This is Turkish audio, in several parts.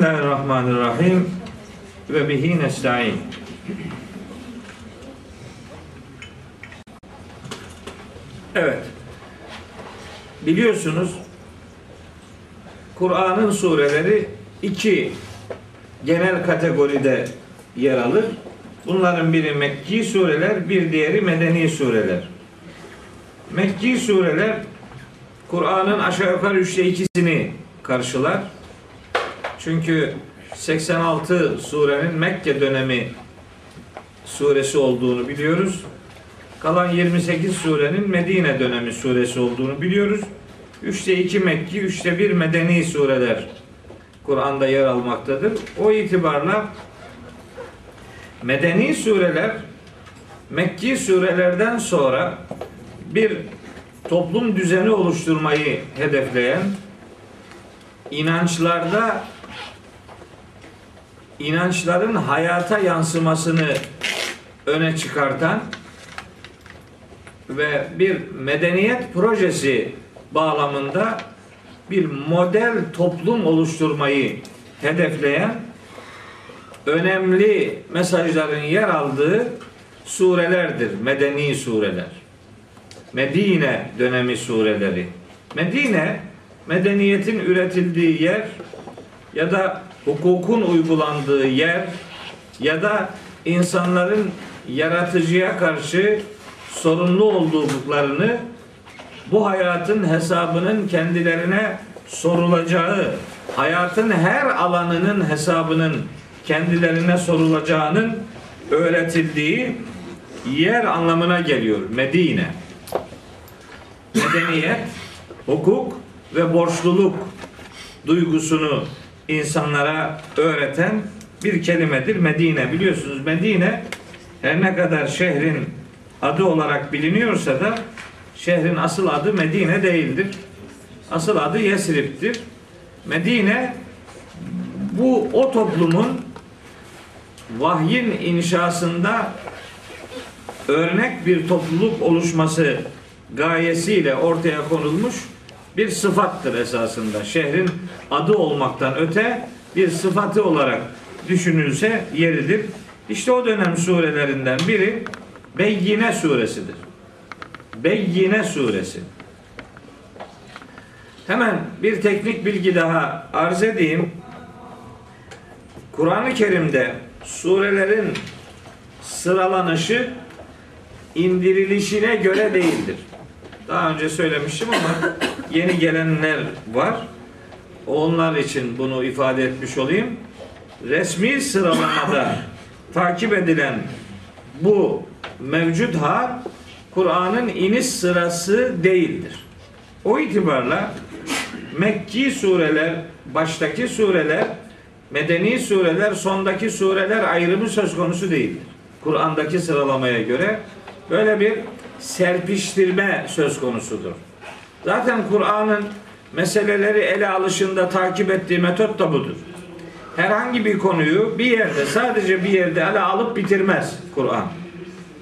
Bismillahirrahmanirrahim ve bihi nesta'in. Evet. Biliyorsunuz Kur'an'ın sureleri iki genel kategoride yer alır. Bunların biri Mekki sureler, bir diğeri Medeni sureler. Mekki sureler Kur'an'ın aşağı yukarı üçte ikisini karşılar. Çünkü 86 surenin Mekke dönemi suresi olduğunu biliyoruz. Kalan 28 surenin Medine dönemi suresi olduğunu biliyoruz. Üçte iki Mekki, üçte bir Medeni sureler Kur'an'da yer almaktadır. O itibarla Medeni sureler Mekki surelerden sonra bir toplum düzeni oluşturmayı hedefleyen inançlarda inançların hayata yansımasını öne çıkartan ve bir medeniyet projesi bağlamında bir model toplum oluşturmayı hedefleyen önemli mesajların yer aldığı surelerdir. Medeni sureler. Medine dönemi sureleri. Medine medeniyetin üretildiği yer ya da hukukun uygulandığı yer ya da insanların yaratıcıya karşı sorumlu olduklarını bu hayatın hesabının kendilerine sorulacağı, hayatın her alanının hesabının kendilerine sorulacağının öğretildiği yer anlamına geliyor Medine. Medeniyet, hukuk ve borçluluk duygusunu insanlara öğreten bir kelimedir Medine. Biliyorsunuz Medine her ne kadar şehrin adı olarak biliniyorsa da şehrin asıl adı Medine değildir. Asıl adı Yesrib'dir. Medine bu o toplumun vahyin inşasında örnek bir topluluk oluşması gayesiyle ortaya konulmuş bir sıfattır esasında. Şehrin adı olmaktan öte bir sıfatı olarak düşünülse yeridir. İşte o dönem surelerinden biri Beyyine suresidir. Beyyine suresi. Hemen bir teknik bilgi daha arz edeyim. Kur'an-ı Kerim'de surelerin sıralanışı indirilişine göre değildir. Daha önce söylemiştim ama yeni gelenler var. Onlar için bunu ifade etmiş olayım. Resmi sıralamada takip edilen bu mevcut hal Kur'an'ın iniş sırası değildir. O itibarla Mekki sureler, baştaki sureler, medeni sureler, sondaki sureler ayrımı söz konusu değildir. Kur'an'daki sıralamaya göre böyle bir serpiştirme söz konusudur. Zaten Kur'an'ın meseleleri ele alışında takip ettiği metot da budur. Herhangi bir konuyu bir yerde sadece bir yerde ele alıp bitirmez Kur'an.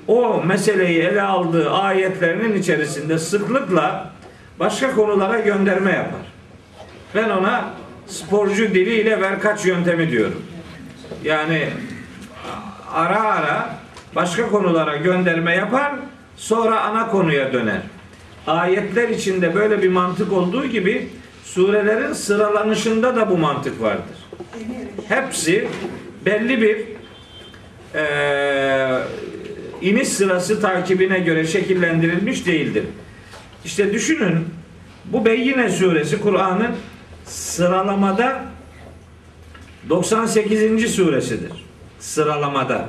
O meseleyi ele aldığı ayetlerinin içerisinde sıklıkla başka konulara gönderme yapar. Ben ona sporcu diliyle verkaç yöntemi diyorum. Yani ara ara başka konulara gönderme yapar, sonra ana konuya döner. Ayetler içinde böyle bir mantık olduğu gibi surelerin sıralanışında da bu mantık vardır. Hepsi belli bir e, iniş sırası takibine göre şekillendirilmiş değildir. İşte düşünün bu Beyyine suresi Kur'an'ın sıralamada 98. suresidir. Sıralamada.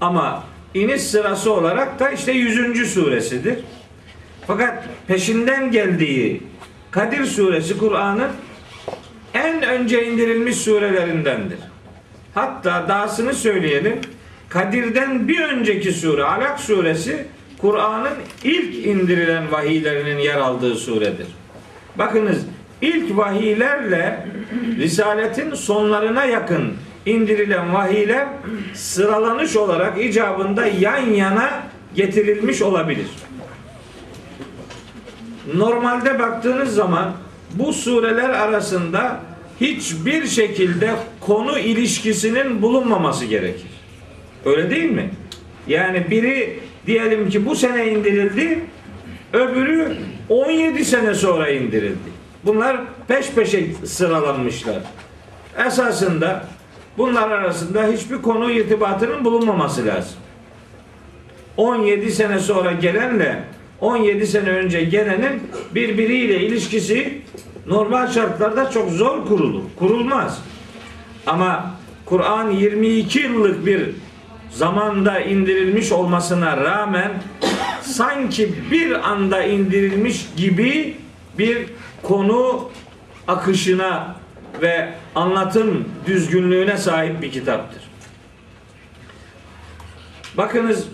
Ama iniş sırası olarak da işte 100. suresidir. Fakat peşinden geldiği Kadir suresi Kur'an'ın en önce indirilmiş surelerindendir. Hatta dahasını söyleyelim. Kadir'den bir önceki sure Alak suresi Kur'an'ın ilk indirilen vahiylerinin yer aldığı suredir. Bakınız ilk vahiylerle Risaletin sonlarına yakın indirilen vahiyler sıralanış olarak icabında yan yana getirilmiş olabilir. Normalde baktığınız zaman bu sureler arasında hiçbir şekilde konu ilişkisinin bulunmaması gerekir. Öyle değil mi? Yani biri diyelim ki bu sene indirildi, öbürü 17 sene sonra indirildi. Bunlar peş peşe sıralanmışlar. Esasında bunlar arasında hiçbir konu irtibatının bulunmaması lazım. 17 sene sonra gelenle 17 sene önce gelenin birbiriyle ilişkisi normal şartlarda çok zor kurulur. Kurulmaz. Ama Kur'an 22 yıllık bir zamanda indirilmiş olmasına rağmen sanki bir anda indirilmiş gibi bir konu akışına ve anlatım düzgünlüğüne sahip bir kitaptır. Bakınız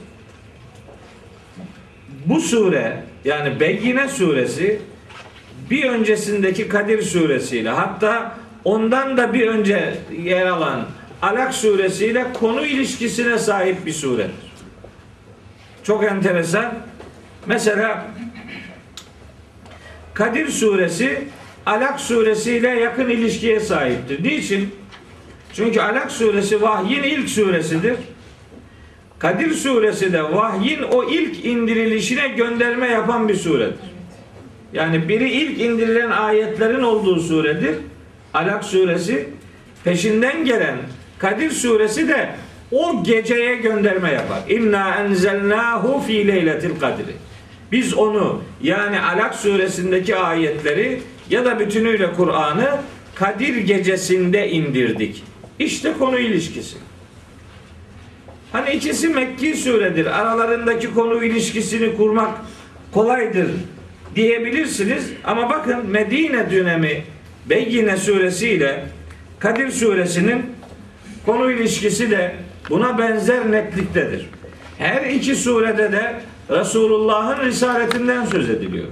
bu sure yani Beyyine suresi bir öncesindeki Kadir suresiyle hatta ondan da bir önce yer alan Alak suresiyle konu ilişkisine sahip bir suredir. Çok enteresan. Mesela Kadir suresi Alak suresiyle yakın ilişkiye sahiptir. Niçin? Çünkü Alak suresi vahyin ilk suresidir. Kadir suresi de vahyin o ilk indirilişine gönderme yapan bir suredir. Yani biri ilk indirilen ayetlerin olduğu suredir. Alak suresi peşinden gelen Kadir suresi de o geceye gönderme yapar. İnna enzelnahu fi leyletil kadri. Biz onu yani Alak suresindeki ayetleri ya da bütünüyle Kur'an'ı Kadir gecesinde indirdik. İşte konu ilişkisi. Hani ikisi Mekki suredir. Aralarındaki konu ilişkisini kurmak kolaydır diyebilirsiniz. Ama bakın Medine dönemi Beyyine suresi ile Kadir suresinin konu ilişkisi de buna benzer netliktedir. Her iki surede de Resulullah'ın risaletinden söz ediliyor.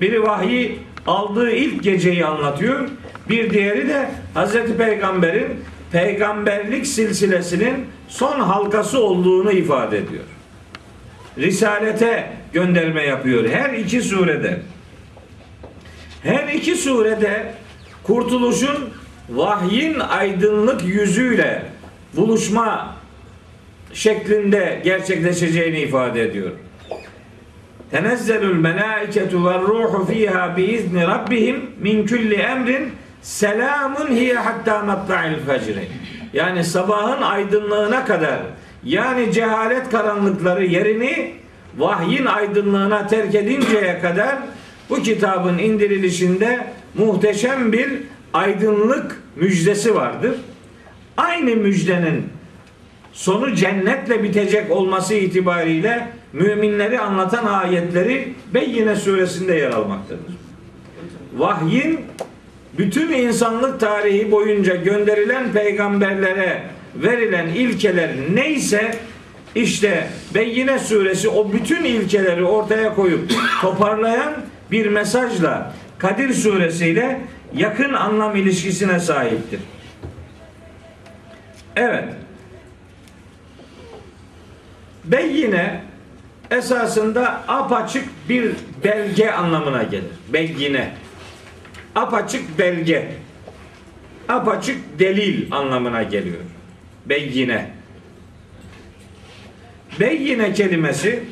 Biri vahyi aldığı ilk geceyi anlatıyor. Bir diğeri de Hazreti Peygamber'in peygamberlik silsilesinin son halkası olduğunu ifade ediyor. Risalete gönderme yapıyor her iki surede. Her iki surede kurtuluşun vahyin aydınlık yüzüyle buluşma şeklinde gerçekleşeceğini ifade ediyor. Tenezzelül melâiketu ve ruhu fiha bi izni rabbihim min kulli emrin selamun hiye hatta matla'il fecri. Yani sabahın aydınlığına kadar yani cehalet karanlıkları yerini vahyin aydınlığına terk edinceye kadar bu kitabın indirilişinde muhteşem bir aydınlık müjdesi vardır. Aynı müjdenin sonu cennetle bitecek olması itibariyle müminleri anlatan ayetleri Beyyine suresinde yer almaktadır. Vahyin bütün insanlık tarihi boyunca gönderilen peygamberlere verilen ilkeler neyse işte Beyyine suresi o bütün ilkeleri ortaya koyup toparlayan bir mesajla Kadir suresiyle yakın anlam ilişkisine sahiptir. Evet. Beyyine esasında apaçık bir belge anlamına gelir. Beyyine. Apaçık belge. Apaçık delil anlamına geliyor. Beyyine. Beyyine kelimesi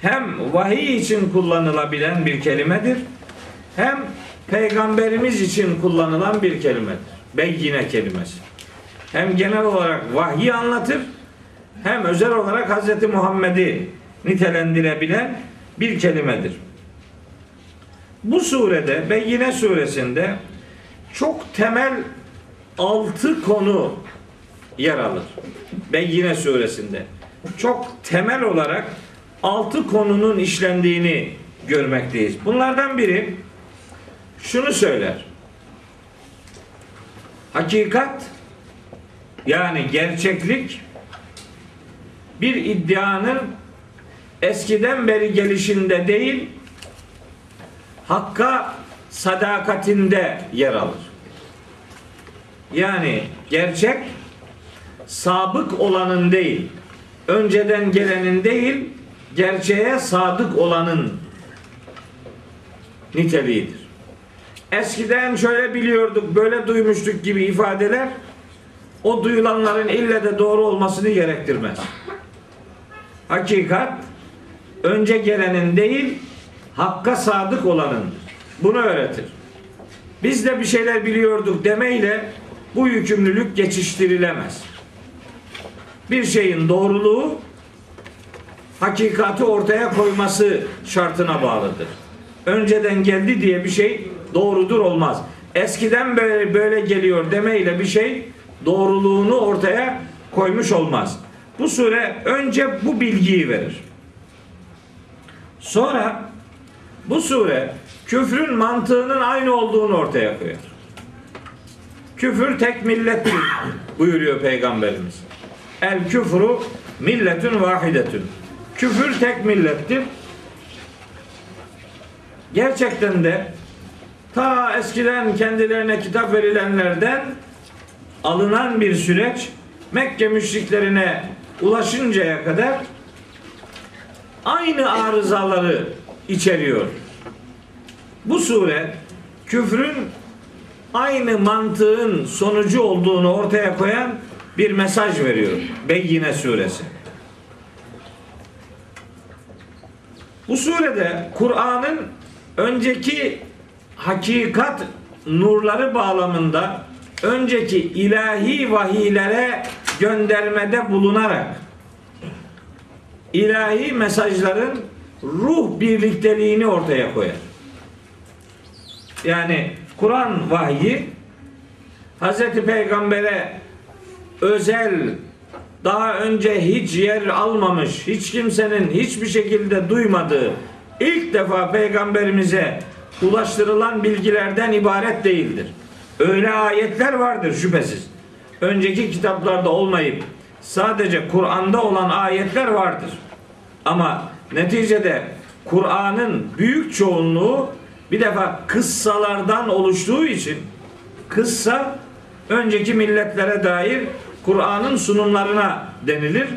hem vahiy için kullanılabilen bir kelimedir hem peygamberimiz için kullanılan bir kelimedir. Beyyine kelimesi. Hem genel olarak vahyi anlatır hem özel olarak Hz. Muhammed'i nitelendirebilen bir kelimedir. Bu surede Beyyine suresinde çok temel altı konu yer alır. Beyyine suresinde. Çok temel olarak altı konunun işlendiğini görmekteyiz. Bunlardan biri şunu söyler. Hakikat yani gerçeklik bir iddianın eskiden beri gelişinde değil hakka sadakatinde yer alır. Yani gerçek sabık olanın değil, önceden gelenin değil, gerçeğe sadık olanın niteliğidir. eskiden şöyle biliyorduk, böyle duymuştuk gibi ifadeler o duyulanların ille de doğru olmasını gerektirmez. Hakikat önce gelenin değil, hakka sadık olanındır. Bunu öğretir. Biz de bir şeyler biliyorduk demeyle bu yükümlülük geçiştirilemez. Bir şeyin doğruluğu hakikati ortaya koyması şartına bağlıdır. Önceden geldi diye bir şey doğrudur olmaz. Eskiden böyle böyle geliyor demeyle bir şey doğruluğunu ortaya koymuş olmaz. Bu sure önce bu bilgiyi verir. Sonra bu sure küfrün mantığının aynı olduğunu ortaya koyar. Küfür tek millettir buyuruyor Peygamberimiz. El küfru milletün vahidetün. Küfür tek millettir. Gerçekten de ta eskiden kendilerine kitap verilenlerden alınan bir süreç Mekke müşriklerine ulaşıncaya kadar aynı arızaları içeriyor. Bu sure küfrün aynı mantığın sonucu olduğunu ortaya koyan bir mesaj veriyor. Beyyine suresi. Bu surede Kur'an'ın önceki hakikat nurları bağlamında önceki ilahi vahiylere göndermede bulunarak ilahi mesajların ruh birlikteliğini ortaya koyar. Yani Kur'an vahyi Hz. Peygamber'e özel daha önce hiç yer almamış, hiç kimsenin hiçbir şekilde duymadığı ilk defa peygamberimize ulaştırılan bilgilerden ibaret değildir. Öyle ayetler vardır şüphesiz. Önceki kitaplarda olmayıp sadece Kur'an'da olan ayetler vardır. Ama neticede Kur'an'ın büyük çoğunluğu bir defa kıssalardan oluştuğu için kıssa önceki milletlere dair Kur'an'ın sunumlarına denilir.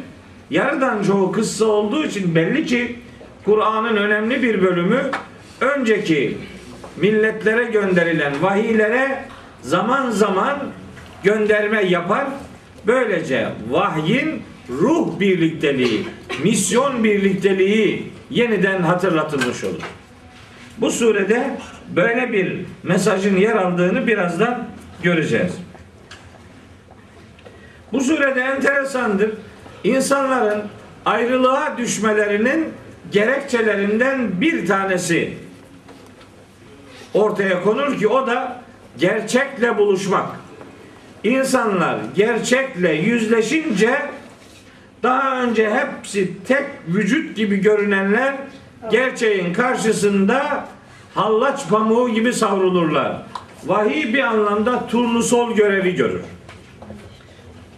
Yarıdan çoğu kıssa olduğu için belli ki Kur'an'ın önemli bir bölümü önceki milletlere gönderilen vahiylere zaman zaman gönderme yapar. Böylece vahyin ruh birlikteliği, misyon birlikteliği yeniden hatırlatılmış olur. Bu surede böyle bir mesajın yer aldığını birazdan göreceğiz. Bu surede enteresandır. İnsanların ayrılığa düşmelerinin gerekçelerinden bir tanesi ortaya konur ki o da gerçekle buluşmak. İnsanlar gerçekle yüzleşince daha önce hepsi tek vücut gibi görünenler gerçeğin karşısında hallaç pamuğu gibi savrulurlar. Vahiy bir anlamda turnusol görevi görür.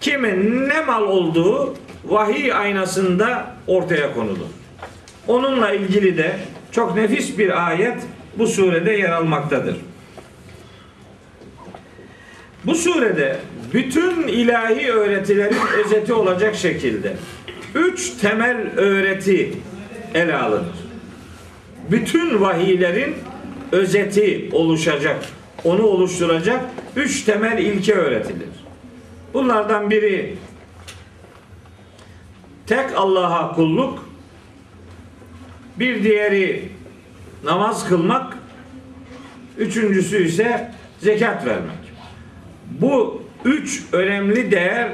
Kimin ne mal olduğu vahiy aynasında ortaya konulur. Onunla ilgili de çok nefis bir ayet bu surede yer almaktadır. Bu surede bütün ilahi öğretilerin özeti olacak şekilde üç temel öğreti ele alınır. Bütün vahiylerin özeti oluşacak, onu oluşturacak üç temel ilke öğretilir. Bunlardan biri tek Allah'a kulluk, bir diğeri namaz kılmak, üçüncüsü ise zekat vermek. Bu üç önemli değer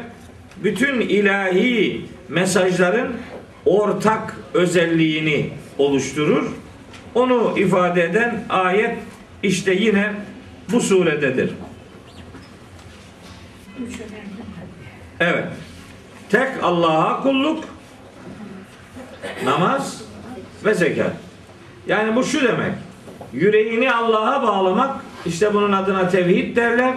bütün ilahi mesajların ortak özelliğini oluşturur. Onu ifade eden ayet işte yine bu surededir. Evet. Tek Allah'a kulluk, namaz ve zekat. Yani bu şu demek. Yüreğini Allah'a bağlamak, işte bunun adına tevhid derler.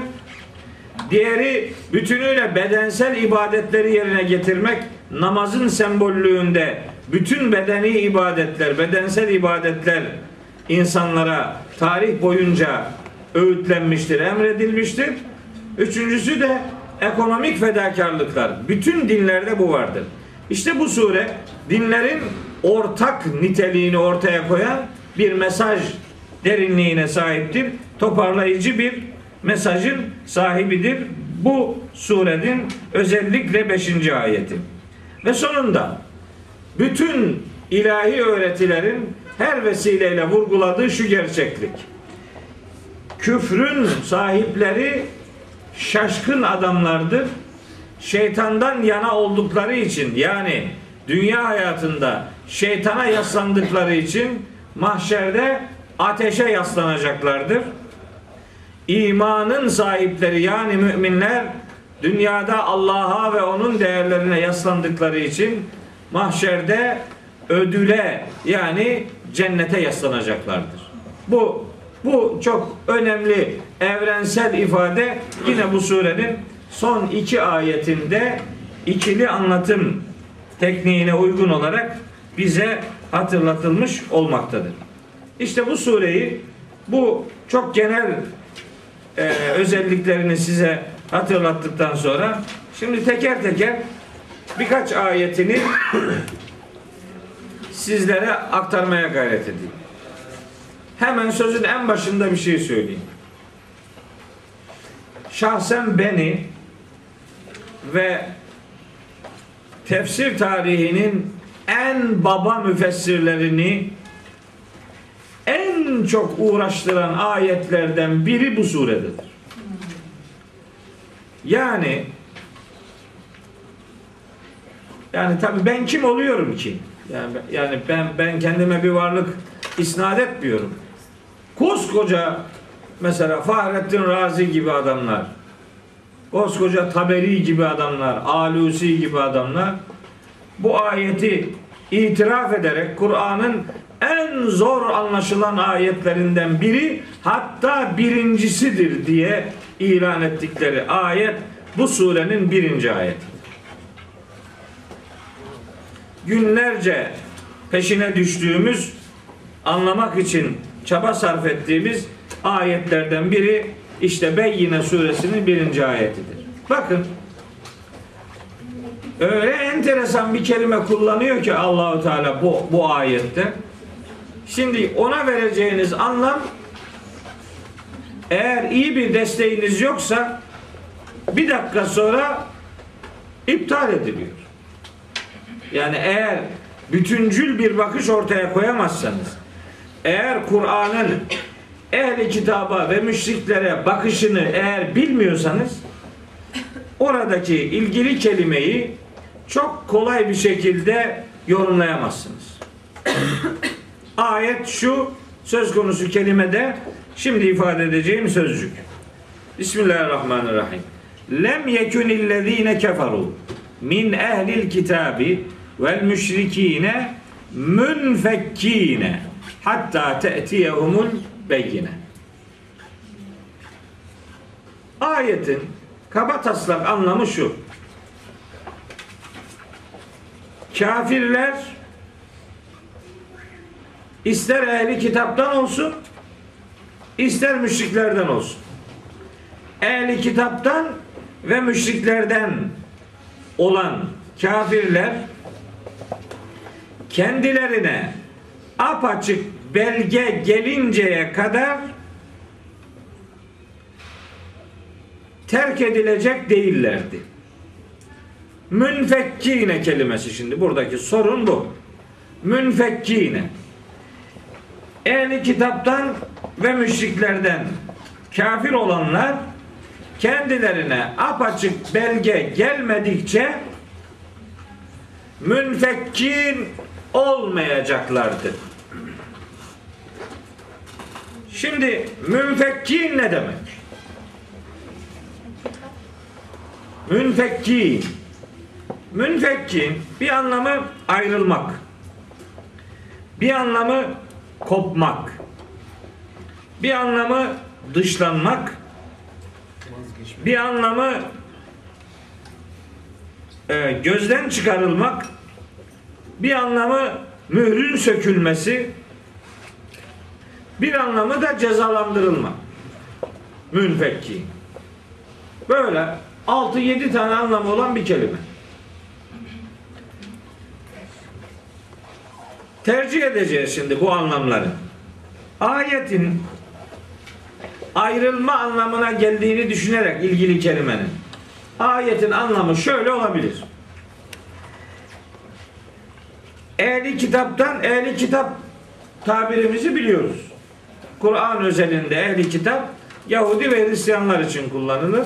Diğeri bütünüyle bedensel ibadetleri yerine getirmek, namazın sembollüğünde bütün bedeni ibadetler, bedensel ibadetler insanlara tarih boyunca öğütlenmiştir, emredilmiştir. Üçüncüsü de ekonomik fedakarlıklar. Bütün dinlerde bu vardır. İşte bu sure dinlerin ortak niteliğini ortaya koyan bir mesaj derinliğine sahiptir. toparlayıcı bir mesajın sahibidir. Bu surenin özellikle 5. ayeti. Ve sonunda bütün ilahi öğretilerin her vesileyle vurguladığı şu gerçeklik. Küfrün sahipleri şaşkın adamlardır. Şeytandan yana oldukları için yani dünya hayatında şeytana yaslandıkları için mahşerde ateşe yaslanacaklardır. İmanın sahipleri yani müminler dünyada Allah'a ve onun değerlerine yaslandıkları için mahşerde ödüle yani cennete yaslanacaklardır. Bu bu çok önemli evrensel ifade yine bu surenin son iki ayetinde ikili anlatım tekniğine uygun olarak bize hatırlatılmış olmaktadır. İşte bu sureyi bu çok genel e, özelliklerini size hatırlattıktan sonra şimdi teker teker birkaç ayetini sizlere aktarmaya gayret edeyim. Hemen sözün en başında bir şey söyleyeyim. Şahsen beni ve tefsir tarihinin en baba müfessirlerini çok uğraştıran ayetlerden biri bu surededir. Yani yani tabii ben kim oluyorum ki? Yani yani ben ben kendime bir varlık isnat etmiyorum. Koskoca mesela Fahrettin Razi gibi adamlar, koskoca Taberi gibi adamlar, Alusi gibi adamlar bu ayeti itiraf ederek Kur'an'ın en zor anlaşılan ayetlerinden biri hatta birincisidir diye ilan ettikleri ayet bu surenin birinci ayeti. Günlerce peşine düştüğümüz anlamak için çaba sarf ettiğimiz ayetlerden biri işte Beyyine suresinin birinci ayetidir. Bakın öyle enteresan bir kelime kullanıyor ki Allahu Teala bu bu ayette. Şimdi ona vereceğiniz anlam eğer iyi bir desteğiniz yoksa bir dakika sonra iptal ediliyor. Yani eğer bütüncül bir bakış ortaya koyamazsanız, eğer Kur'an'ın ehli kitaba ve müşriklere bakışını eğer bilmiyorsanız oradaki ilgili kelimeyi çok kolay bir şekilde yorumlayamazsınız. Ayet şu söz konusu kelimede şimdi ifade edeceğim sözcük. Bismillahirrahmanirrahim. Lem yekunillezine keferu min ehlil kitabi vel müşrikine münfekkine hatta te'tiyehumul beyine. Ayetin kaba taslak anlamı şu. Kafirler ister ehli kitaptan olsun ister müşriklerden olsun. Ehli kitaptan ve müşriklerden olan kafirler kendilerine apaçık belge gelinceye kadar terk edilecek değillerdi. Münfekkine kelimesi şimdi buradaki sorun bu. Münfekkine. Ehli kitaptan ve müşriklerden kafir olanlar kendilerine apaçık belge gelmedikçe münfekkin olmayacaklardı. Şimdi münfekkin ne demek? Münfekkin. Münfekkin bir anlamı ayrılmak. Bir anlamı kopmak. Bir anlamı dışlanmak. Bir anlamı e, gözden çıkarılmak. Bir anlamı mührün sökülmesi. Bir anlamı da cezalandırılma. Münfekki. Böyle 6-7 tane anlamı olan bir kelime. Tercih edeceğiz şimdi bu anlamları. Ayetin ayrılma anlamına geldiğini düşünerek ilgili kelimenin. Ayetin anlamı şöyle olabilir. Ehli kitaptan ehli kitap tabirimizi biliyoruz. Kur'an özelinde ehli kitap Yahudi ve Hristiyanlar için kullanılır.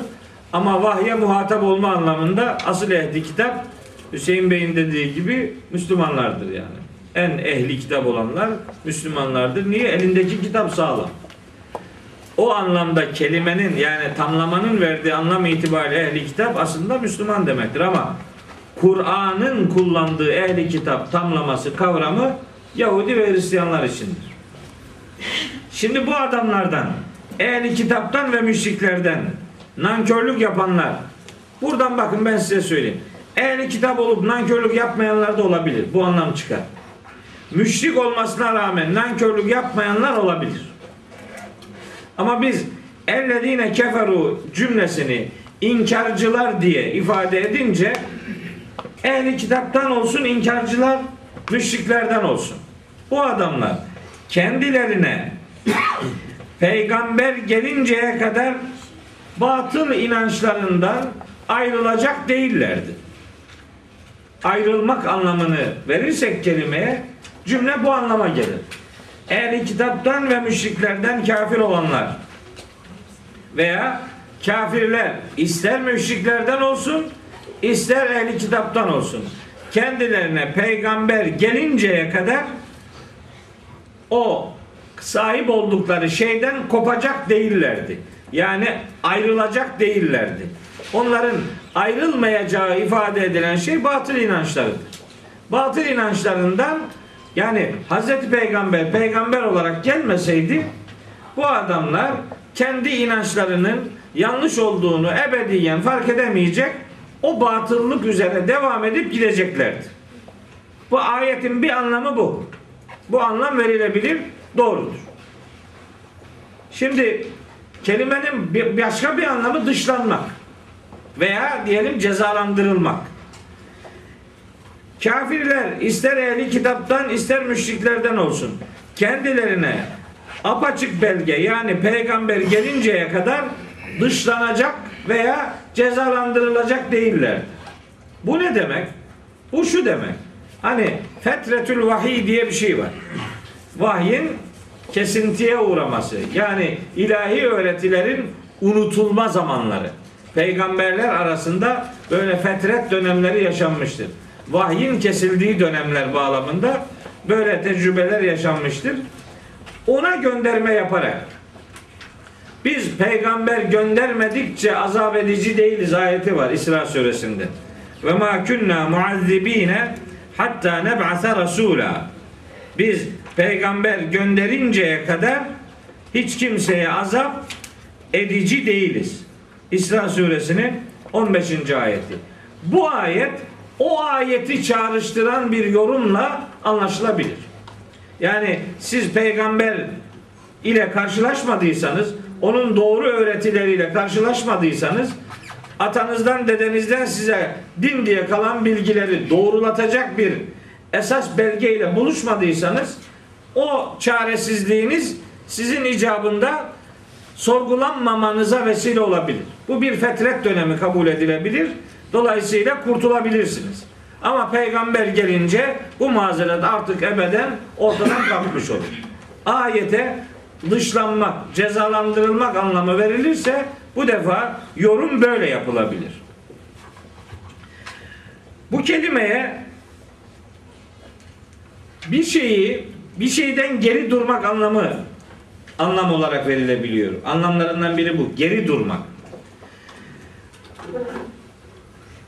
Ama vahye muhatap olma anlamında asıl ehli kitap Hüseyin Bey'in dediği gibi Müslümanlardır yani. En ehli kitap olanlar Müslümanlardır. Niye? Elindeki kitap sağlam. O anlamda kelimenin yani tamlamanın verdiği anlam itibariyle ehli kitap aslında Müslüman demektir ama Kur'an'ın kullandığı ehli kitap tamlaması kavramı Yahudi ve Hristiyanlar içindir. Şimdi bu adamlardan ehli kitaptan ve müşriklerden nankörlük yapanlar buradan bakın ben size söyleyeyim. Ehli kitap olup nankörlük yapmayanlar da olabilir. Bu anlam çıkar. Müşrik olmasına rağmen nankörlük yapmayanlar olabilir. Ama biz ellezine keferu cümlesini inkarcılar diye ifade edince ehli kitaptan olsun inkarcılar müşriklerden olsun. Bu adamlar kendilerine peygamber gelinceye kadar batıl inançlarından ayrılacak değillerdi. Ayrılmak anlamını verirsek kelimeye cümle bu anlama gelir. Ehli kitaptan ve müşriklerden kafir olanlar veya kafirler ister müşriklerden olsun ister ehli kitaptan olsun kendilerine peygamber gelinceye kadar o sahip oldukları şeyden kopacak değillerdi. Yani ayrılacak değillerdi. Onların ayrılmayacağı ifade edilen şey batıl inançlarıdır. Batıl inançlarından yani Hazreti Peygamber peygamber olarak gelmeseydi bu adamlar kendi inançlarının yanlış olduğunu ebediyen fark edemeyecek o batıllık üzere devam edip gideceklerdi. Bu ayetin bir anlamı bu. Bu anlam verilebilir, doğrudur. Şimdi kelimenin başka bir anlamı dışlanmak veya diyelim cezalandırılmak. Kafirler ister ehli kitaptan ister müşriklerden olsun kendilerine apaçık belge yani peygamber gelinceye kadar dışlanacak veya cezalandırılacak değiller. Bu ne demek? Bu şu demek. Hani fetretül vahiy diye bir şey var. Vahyin kesintiye uğraması. Yani ilahi öğretilerin unutulma zamanları. Peygamberler arasında böyle fetret dönemleri yaşanmıştır. Vahyin kesildiği dönemler bağlamında böyle tecrübeler yaşanmıştır. Ona gönderme yaparak biz peygamber göndermedikçe azap edici değiliz ayeti var İsra suresinde. Ve ma kunna muazzibine hatta neb'ase rasula. Biz peygamber gönderinceye kadar hiç kimseye azap edici değiliz. İsra suresinin 15. ayeti. Bu ayet o ayeti çağrıştıran bir yorumla anlaşılabilir. Yani siz peygamber ile karşılaşmadıysanız, onun doğru öğretileriyle karşılaşmadıysanız, atanızdan dedenizden size din diye kalan bilgileri doğrulatacak bir esas belgeyle buluşmadıysanız, o çaresizliğiniz sizin icabında sorgulanmamanıza vesile olabilir. Bu bir fetret dönemi kabul edilebilir. Dolayısıyla kurtulabilirsiniz. Ama peygamber gelince bu mazeret artık ebeden ortadan kalkmış olur. Ayete dışlanmak, cezalandırılmak anlamı verilirse bu defa yorum böyle yapılabilir. Bu kelimeye bir şeyi bir şeyden geri durmak anlamı anlam olarak verilebiliyor. Anlamlarından biri bu. Geri durmak.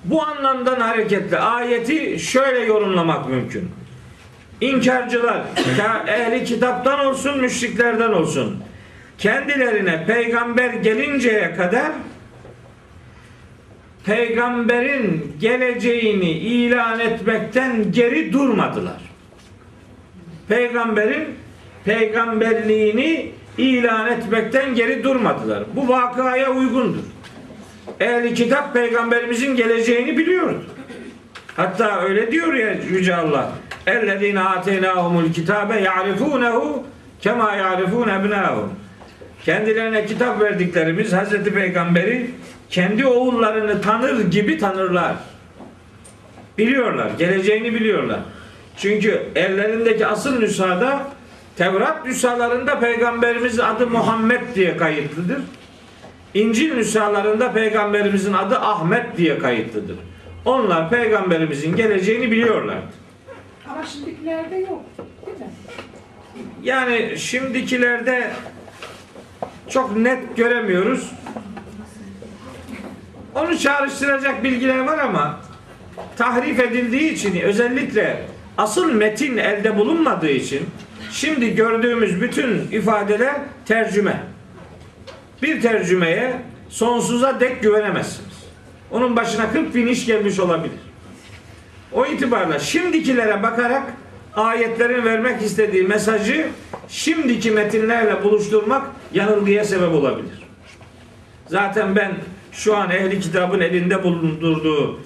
Bu anlamdan hareketle ayeti şöyle yorumlamak mümkün. İnkarcılar, ehli kitaptan olsun, müşriklerden olsun, kendilerine peygamber gelinceye kadar peygamberin geleceğini ilan etmekten geri durmadılar. Peygamberin peygamberliğini ilan etmekten geri durmadılar. Bu vakaya uygundur. Ehli kitap peygamberimizin geleceğini biliyordu. Hatta öyle diyor ya Yüce Allah. Ellezine ateynahumul kitabe ya'rifunehu kema ya'rifune ebnâhum. kendilerine kitap verdiklerimiz Hazreti Peygamberi kendi oğullarını tanır gibi tanırlar. Biliyorlar, geleceğini biliyorlar. Çünkü ellerindeki asıl nüshada Tevrat nüshalarında peygamberimizin adı Muhammed diye kayıtlıdır. İncil nüshalarında peygamberimizin adı Ahmet diye kayıtlıdır. Onlar peygamberimizin geleceğini biliyorlardı. Ama şimdikilerde yok. Değil mi? Yani şimdikilerde çok net göremiyoruz. Onu çağrıştıracak bilgiler var ama tahrif edildiği için özellikle asıl metin elde bulunmadığı için şimdi gördüğümüz bütün ifadeler tercüme. Bir tercümeye sonsuza dek güvenemezsiniz. Onun başına 40 bin iş gelmiş olabilir. O itibarla şimdikilere bakarak ayetlerin vermek istediği mesajı şimdiki metinlerle buluşturmak yanılgıya sebep olabilir. Zaten ben şu an ehli kitabın elinde bulundurduğu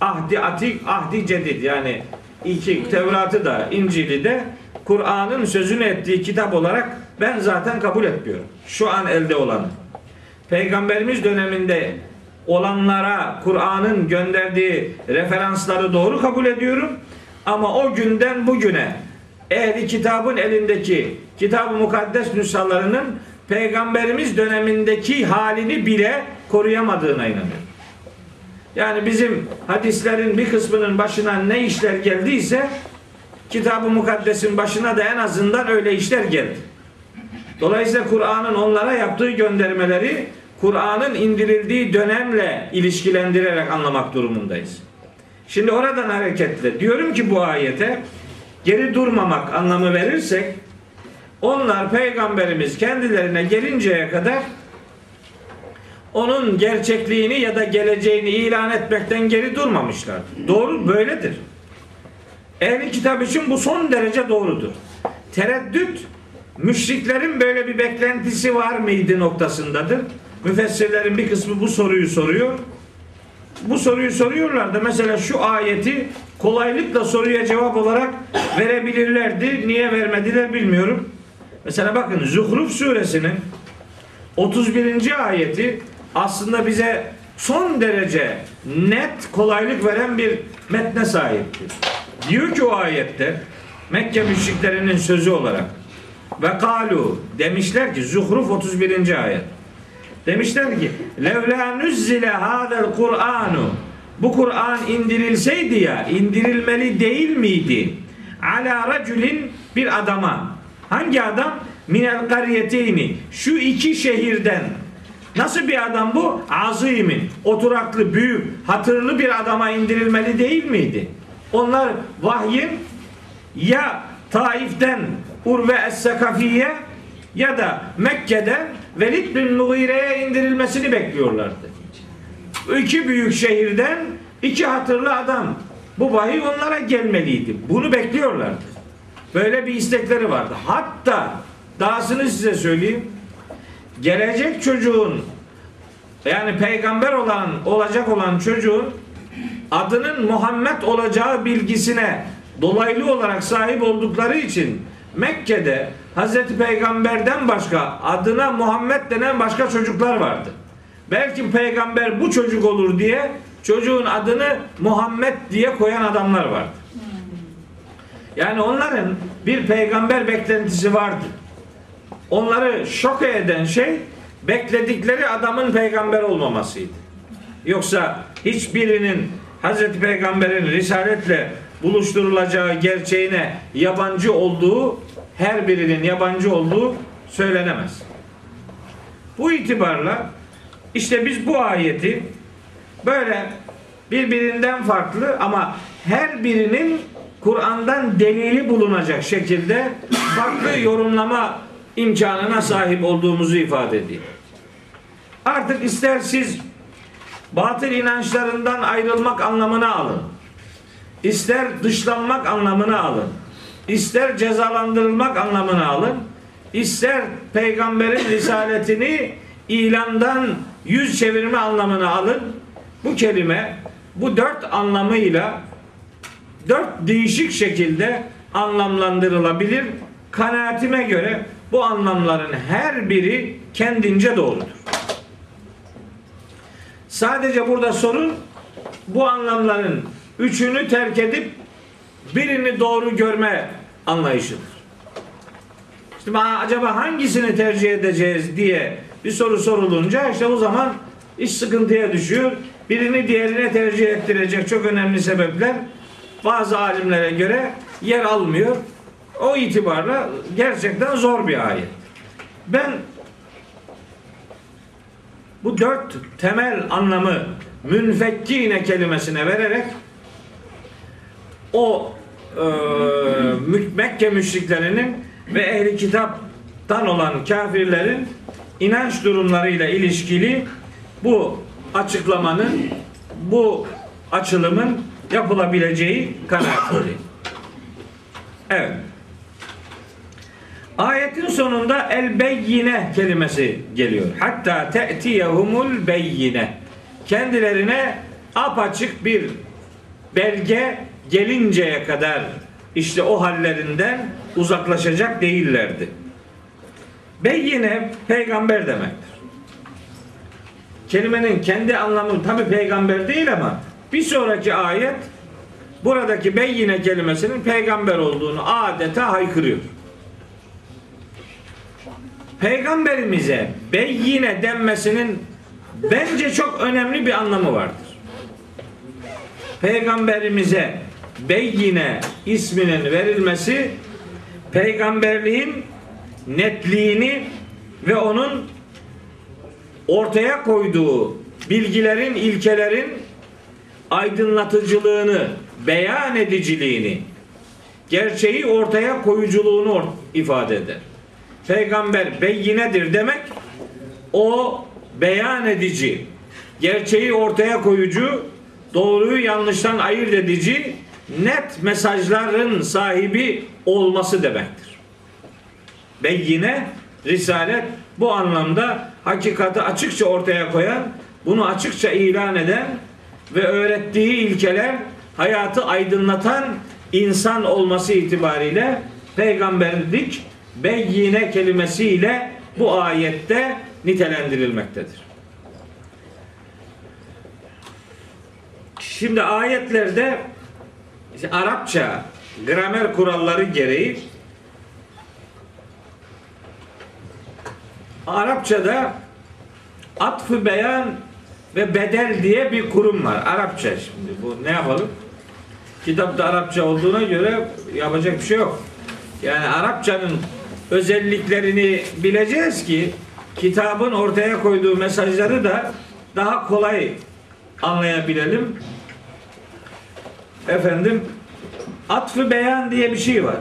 ahdi atik, ahdi cedid yani iki Tevrat'ı da İncil'i de Kur'an'ın sözünü ettiği kitap olarak ben zaten kabul etmiyorum. Şu an elde olanı. Peygamberimiz döneminde olanlara Kur'an'ın gönderdiği referansları doğru kabul ediyorum. Ama o günden bugüne ehli kitabın elindeki kitab-ı mukaddes nüshalarının peygamberimiz dönemindeki halini bile koruyamadığına inanıyorum. Yani bizim hadislerin bir kısmının başına ne işler geldiyse kitab-ı mukaddesin başına da en azından öyle işler geldi. Dolayısıyla Kur'an'ın onlara yaptığı göndermeleri Kur'an'ın indirildiği dönemle ilişkilendirerek anlamak durumundayız. Şimdi oradan hareketle diyorum ki bu ayete geri durmamak anlamı verirsek onlar peygamberimiz kendilerine gelinceye kadar onun gerçekliğini ya da geleceğini ilan etmekten geri durmamışlar. Doğru böyledir. Ehli kitap için bu son derece doğrudur. Tereddüt müşriklerin böyle bir beklentisi var mıydı noktasındadır. Müfessirlerin bir kısmı bu soruyu soruyor. Bu soruyu soruyorlar da mesela şu ayeti kolaylıkla soruya cevap olarak verebilirlerdi. Niye vermediler bilmiyorum. Mesela bakın Zuhruf suresinin 31. ayeti aslında bize son derece net kolaylık veren bir metne sahiptir. Diyor ki o ayette Mekke müşriklerinin sözü olarak ve kalu demişler ki Zuhruf 31. ayet. Demişler ki levla nuzzile hadel Kur'anu bu Kur'an indirilseydi ya indirilmeli değil miydi? Ala raculin bir adama. Hangi adam? Minel kariyeteyni. Şu iki şehirden. Nasıl bir adam bu? Azimin. Oturaklı, büyük, hatırlı bir adama indirilmeli değil miydi? Onlar vahyin ya Taif'ten Urve Es-Sekafiye ya da Mekke'den Velid bin Mughire'ye indirilmesini bekliyorlardı. İki büyük şehirden iki hatırlı adam. Bu vahiy onlara gelmeliydi. Bunu bekliyorlardı. Böyle bir istekleri vardı. Hatta dahasını size söyleyeyim. Gelecek çocuğun yani peygamber olan olacak olan çocuğun adının Muhammed olacağı bilgisine dolaylı olarak sahip oldukları için Mekke'de Hazreti Peygamber'den başka adına Muhammed denen başka çocuklar vardı. Belki peygamber bu çocuk olur diye çocuğun adını Muhammed diye koyan adamlar vardı. Yani onların bir peygamber beklentisi vardı. Onları şok eden şey bekledikleri adamın peygamber olmamasıydı. Yoksa hiçbirinin Hazreti Peygamber'in risaletle buluşturulacağı gerçeğine yabancı olduğu her birinin yabancı olduğu söylenemez. Bu itibarla işte biz bu ayeti böyle birbirinden farklı ama her birinin Kur'an'dan delili bulunacak şekilde farklı yorumlama imkanına sahip olduğumuzu ifade ediyor. Artık ister siz batıl inançlarından ayrılmak anlamına alın. İster dışlanmak anlamına alın. İster cezalandırılmak anlamına alın. İster peygamberin risaletini ilandan yüz çevirme anlamına alın. Bu kelime bu dört anlamıyla dört değişik şekilde anlamlandırılabilir. Kanaatime göre bu anlamların her biri kendince doğrudur. Sadece burada sorun bu anlamların üçünü terk edip birini doğru görme anlayışıdır. İşte acaba hangisini tercih edeceğiz diye bir soru sorulunca işte o zaman iş sıkıntıya düşüyor. Birini diğerine tercih ettirecek çok önemli sebepler bazı alimlere göre yer almıyor. O itibarla gerçekten zor bir ayet. Ben bu dört temel anlamı münfekkine kelimesine vererek o e, Mekke müşriklerinin ve ehli kitaptan olan kafirlerin inanç durumlarıyla ilişkili bu açıklamanın bu açılımın yapılabileceği kanaatindeyim. Evet. Ayetin sonunda el beyyine kelimesi geliyor. Hatta te'tiyehumul beyyine. Kendilerine apaçık bir belge gelinceye kadar işte o hallerinden uzaklaşacak değillerdi. Beyyine peygamber demektir. Kelimenin kendi anlamı tabi peygamber değil ama bir sonraki ayet buradaki beyyine kelimesinin peygamber olduğunu adeta haykırıyor. Peygamberimize beyyine denmesinin bence çok önemli bir anlamı vardır. Peygamberimize beyyine isminin verilmesi peygamberliğin netliğini ve onun ortaya koyduğu bilgilerin, ilkelerin aydınlatıcılığını, beyan ediciliğini, gerçeği ortaya koyuculuğunu ifade eder. Peygamber beyinedir demek o beyan edici, gerçeği ortaya koyucu, doğruyu yanlıştan ayırt edici, net mesajların sahibi olması demektir. Beyine, risalet bu anlamda hakikati açıkça ortaya koyan, bunu açıkça ilan eden ve öğrettiği ilkeler hayatı aydınlatan insan olması itibariyle peygamberlik beyyine kelimesiyle bu ayette nitelendirilmektedir. Şimdi ayetlerde işte Arapça gramer kuralları gereği Arapçada atfı beyan ve bedel diye bir kurum var. Arapça şimdi bu ne yapalım? Kitapta Arapça olduğuna göre yapacak bir şey yok. Yani Arapçanın özelliklerini bileceğiz ki kitabın ortaya koyduğu mesajları da daha kolay anlayabilelim. Efendim atfı beyan diye bir şey var.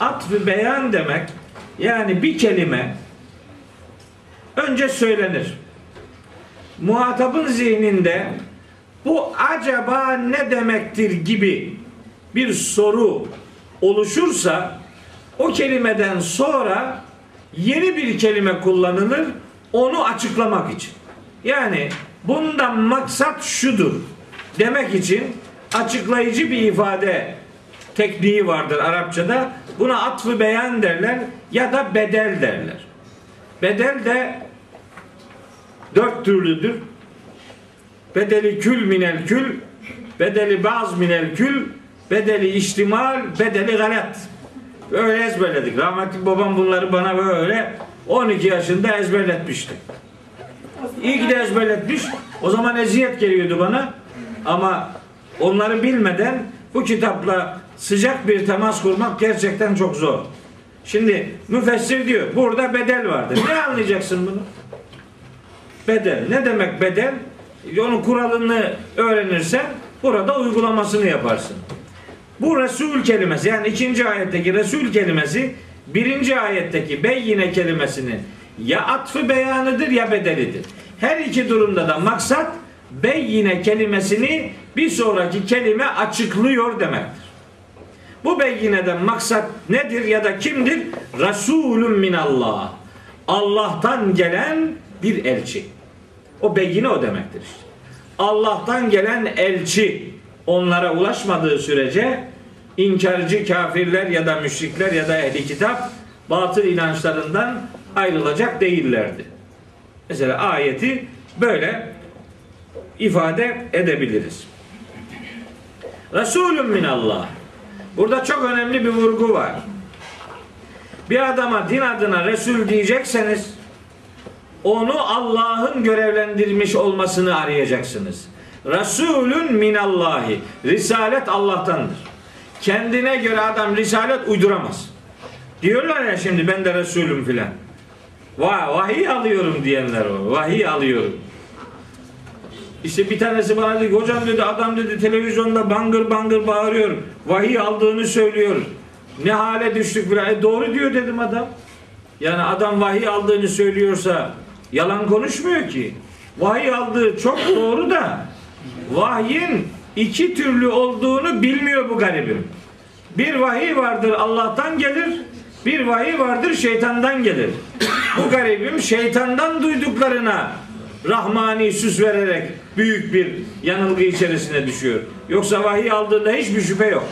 Atfı beyan demek yani bir kelime önce söylenir. Muhatabın zihninde bu acaba ne demektir gibi bir soru oluşursa o kelimeden sonra yeni bir kelime kullanılır onu açıklamak için. Yani bundan maksat şudur demek için açıklayıcı bir ifade tekniği vardır Arapçada. Buna atfı beyan derler ya da bedel derler. Bedel de dört türlüdür. Bedeli kül minel kül, bedeli baz minel kül, bedeli ihtimal, bedeli galet. Böyle ezberledik. Rahmetli babam bunları bana böyle 12 yaşında ezberletmişti. İyi ki de ezberletmiş. O zaman eziyet geliyordu bana. Ama onları bilmeden bu kitapla sıcak bir temas kurmak gerçekten çok zor. Şimdi müfessir diyor burada bedel vardır. Ne anlayacaksın bunu? Bedel. Ne demek bedel? Onun kuralını öğrenirsen burada uygulamasını yaparsın. Bu Resul kelimesi yani ikinci ayetteki Resul kelimesi birinci ayetteki beyyine kelimesinin ya atfı beyanıdır ya bedelidir. Her iki durumda da maksat beyyine kelimesini bir sonraki kelime açıklıyor demektir. Bu beyineden maksat nedir ya da kimdir? Resulün minallah. Allah'tan gelen bir elçi. O beyine o demektir işte. Allah'tan gelen elçi onlara ulaşmadığı sürece inkarcı kafirler ya da müşrikler ya da ehli kitap batıl inançlarından ayrılacak değillerdi. Mesela ayeti böyle ifade edebiliriz. Resulüm minallah. Burada çok önemli bir vurgu var. Bir adama din adına Resul diyecekseniz onu Allah'ın görevlendirmiş olmasını arayacaksınız. Resulün minallahi. Risalet Allah'tandır. Kendine göre adam risalet uyduramaz. Diyorlar ya şimdi ben de Resulüm filan. Vay, vahiy alıyorum diyenler var. Vahiy alıyorum. İşte bir tanesi bana dedi hocam dedi adam dedi televizyonda bangır bangır bağırıyor. Vahiy aldığını söylüyor. Ne hale düştük filan. E doğru diyor dedim adam. Yani adam vahiy aldığını söylüyorsa yalan konuşmuyor ki. Vahiy aldığı çok doğru da vahyin iki türlü olduğunu bilmiyor bu garibim. Bir vahiy vardır Allah'tan gelir, bir vahiy vardır şeytandan gelir. Bu garibim şeytandan duyduklarına rahmani süs vererek büyük bir yanılgı içerisine düşüyor. Yoksa vahiy aldığında hiçbir şüphe yok.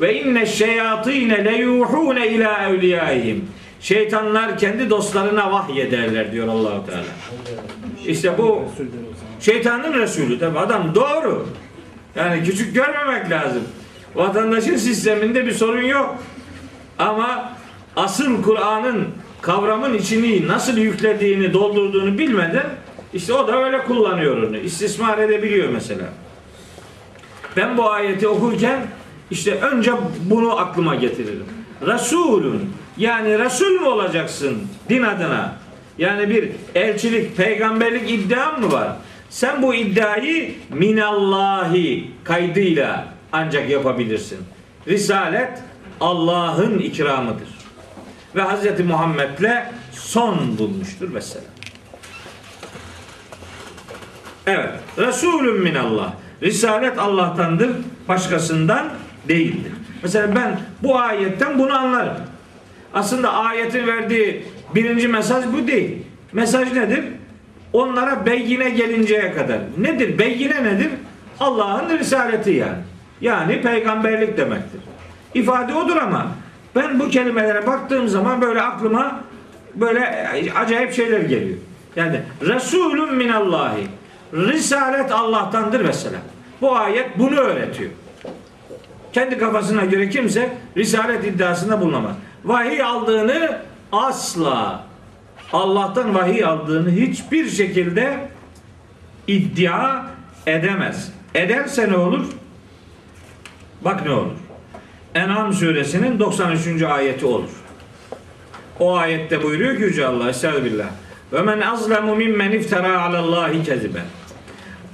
Ve inne şeyatine le yuhune ila evliyaihim. Şeytanlar kendi dostlarına vahyederler diyor Allahu Teala. İşte bu şeytanın resulü tabi adam doğru. Yani küçük görmemek lazım. Vatandaşın sisteminde bir sorun yok. Ama asıl Kur'an'ın kavramın içini nasıl yüklediğini, doldurduğunu bilmeden işte o da öyle kullanıyor onu. İstismar edebiliyor mesela. Ben bu ayeti okurken işte önce bunu aklıma getiririm. Resulün yani Resul mü olacaksın din adına? Yani bir elçilik, peygamberlik iddian mı var? Sen bu iddiayı minallahi kaydıyla ancak yapabilirsin. Risalet Allah'ın ikramıdır. Ve Hz. Muhammed'le son bulmuştur mesela. Evet. Resulüm minallah. Risalet Allah'tandır. Başkasından değildir. Mesela ben bu ayetten bunu anlarım. Aslında ayetin verdiği birinci mesaj bu değil. Mesaj nedir? Onlara beyine gelinceye kadar. Nedir? Beyine nedir? Allah'ın risaleti yani. Yani peygamberlik demektir. İfade odur ama ben bu kelimelere baktığım zaman böyle aklıma böyle acayip şeyler geliyor. Yani Resulün minallahi. Risalet Allah'tandır mesela. Bu ayet bunu öğretiyor. Kendi kafasına göre kimse risalet iddiasında bulunamaz. Vahiy aldığını asla Allah'tan vahiy aldığını hiçbir şekilde iddia edemez. Ederse ne olur? Bak ne olur. En'am suresinin 93. ayeti olur. O ayette buyuruyor ki Yüce Allah Estağfirullah. Ve men azlemu mimmen iftara alallahi keziben.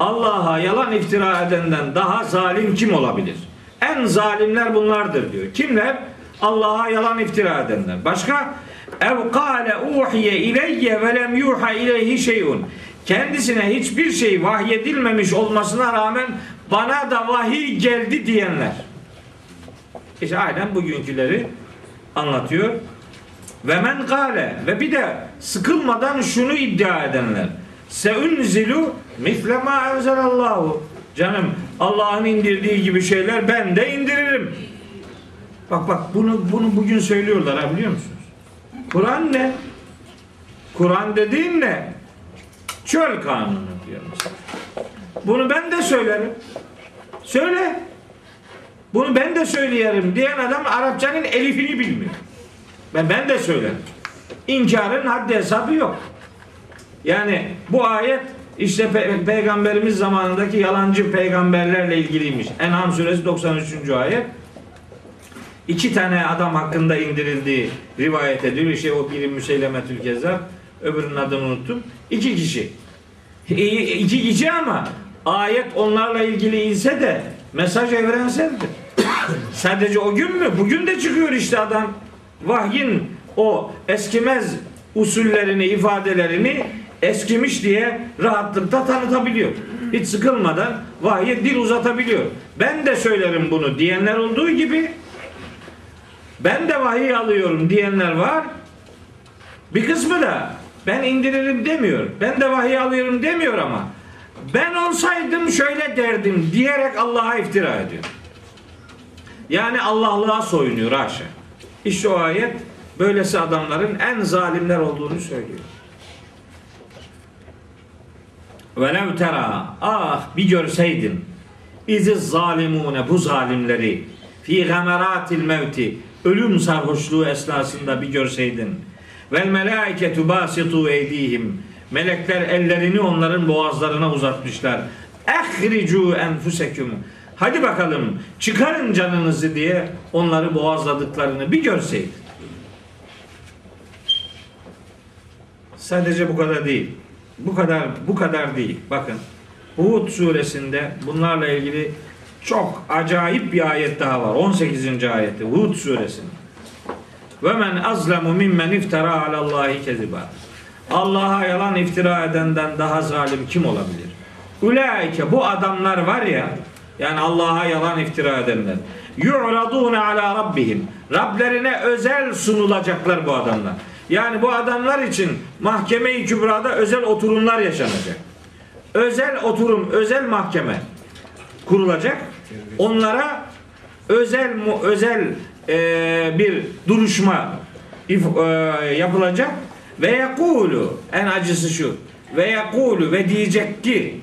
Allah'a yalan iftira edenden daha zalim kim olabilir? En zalimler bunlardır diyor. Kimler? Allah'a yalan iftira edenler. Başka? Ev kâle uhiye ileyye ve lem yuha ileyhi şeyun. Kendisine hiçbir şey vahyedilmemiş olmasına rağmen bana da vahiy geldi diyenler. İşte aynen bugünküleri anlatıyor. Ve men kâle ve bir de sıkılmadan şunu iddia edenler. Seunzilu misle ma enzelallahu. Canım Allah'ın indirdiği gibi şeyler ben de indiririm. Bak bak bunu bunu bugün söylüyorlar ha biliyor musunuz? Kur'an ne? Kur'an dediğin ne? Çöl kanunu diyor. Bunu ben de söylerim. Söyle. Bunu ben de söyleyelim diyen adam Arapçanın elifini bilmiyor. Ben ben de söylerim. İnkarın haddi hesabı yok. Yani bu ayet işte pe- peygamberimiz zamanındaki yalancı peygamberlerle ilgiliymiş. En'am suresi 93. ayet. İki tane adam hakkında indirildiği rivayet ediliyor. İşte o biri Müseylemetül Kezzab, öbürünün adını unuttum. İki kişi. İki kişi ama ayet onlarla ilgili ise de mesaj evrenseldir. Sadece o gün mü? Bugün de çıkıyor işte adam. Vahyin o eskimez usullerini, ifadelerini eskimiş diye rahatlıkla tanıtabiliyor. Hiç sıkılmadan vahye dil uzatabiliyor. Ben de söylerim bunu diyenler olduğu gibi ben de vahiy alıyorum diyenler var. Bir kısmı da ben indiririm demiyor. Ben de vahiy alıyorum demiyor ama ben olsaydım şöyle derdim diyerek Allah'a iftira ediyor. Yani Allah'lığa soyunuyor haşa. İşte o ayet böylesi adamların en zalimler olduğunu söylüyor. Velev tera ah bir görseydin. İziz zalimune bu zalimleri. Fi gameratil mevti. Ölüm sarhoşluğu esnasında bir görseydin. Vel melaiketu basitu eydihim melekler ellerini onların boğazlarına uzatmışlar. Ehricu enfuseküm hadi bakalım çıkarın canınızı diye onları boğazladıklarını bir görseydin. Sadece bu kadar değil. Bu kadar bu kadar değil. Bakın Hud suresinde bunlarla ilgili çok acayip bir ayet daha var. 18. ayeti Hud suresinin. Ve men azlemu mimmen iftara alallahi keziba. Allah'a yalan iftira edenden daha zalim kim olabilir? Ulaike bu adamlar var ya yani Allah'a yalan iftira edenler. Yu'radune ala rabbihim. Rablerine özel sunulacaklar bu adamlar. Yani bu adamlar için mahkeme-i kübrada özel oturumlar yaşanacak. Özel oturum, özel mahkeme kurulacak. Onlara özel özel e, bir duruşma if- e, yapılacak ve yakulu en acısı şu ve yakulu ve diyecek ki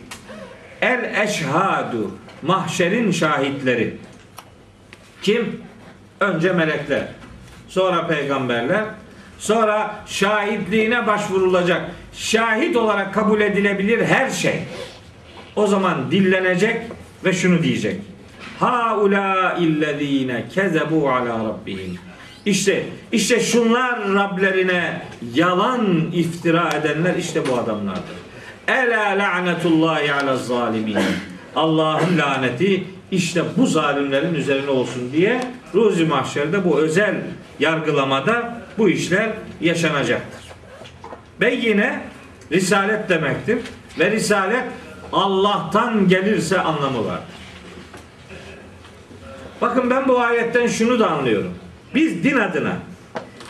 el eşhadu mahşerin şahitleri kim? Önce melekler, sonra peygamberler, sonra şahitliğine başvurulacak, şahit olarak kabul edilebilir her şey. O zaman dillenecek ve şunu diyecek. Haula illezine kezebu ala rabbihim. İşte işte şunlar Rablerine yalan iftira edenler işte bu adamlardır. Ela la'netullahi ala zalimin. Allah'ın laneti işte bu zalimlerin üzerine olsun diye Ruzi Mahşer'de bu özel yargılamada bu işler yaşanacaktır. Ve yine risalet demektir. Ve risalet Allah'tan gelirse anlamı vardır. Bakın ben bu ayetten şunu da anlıyorum. Biz din adına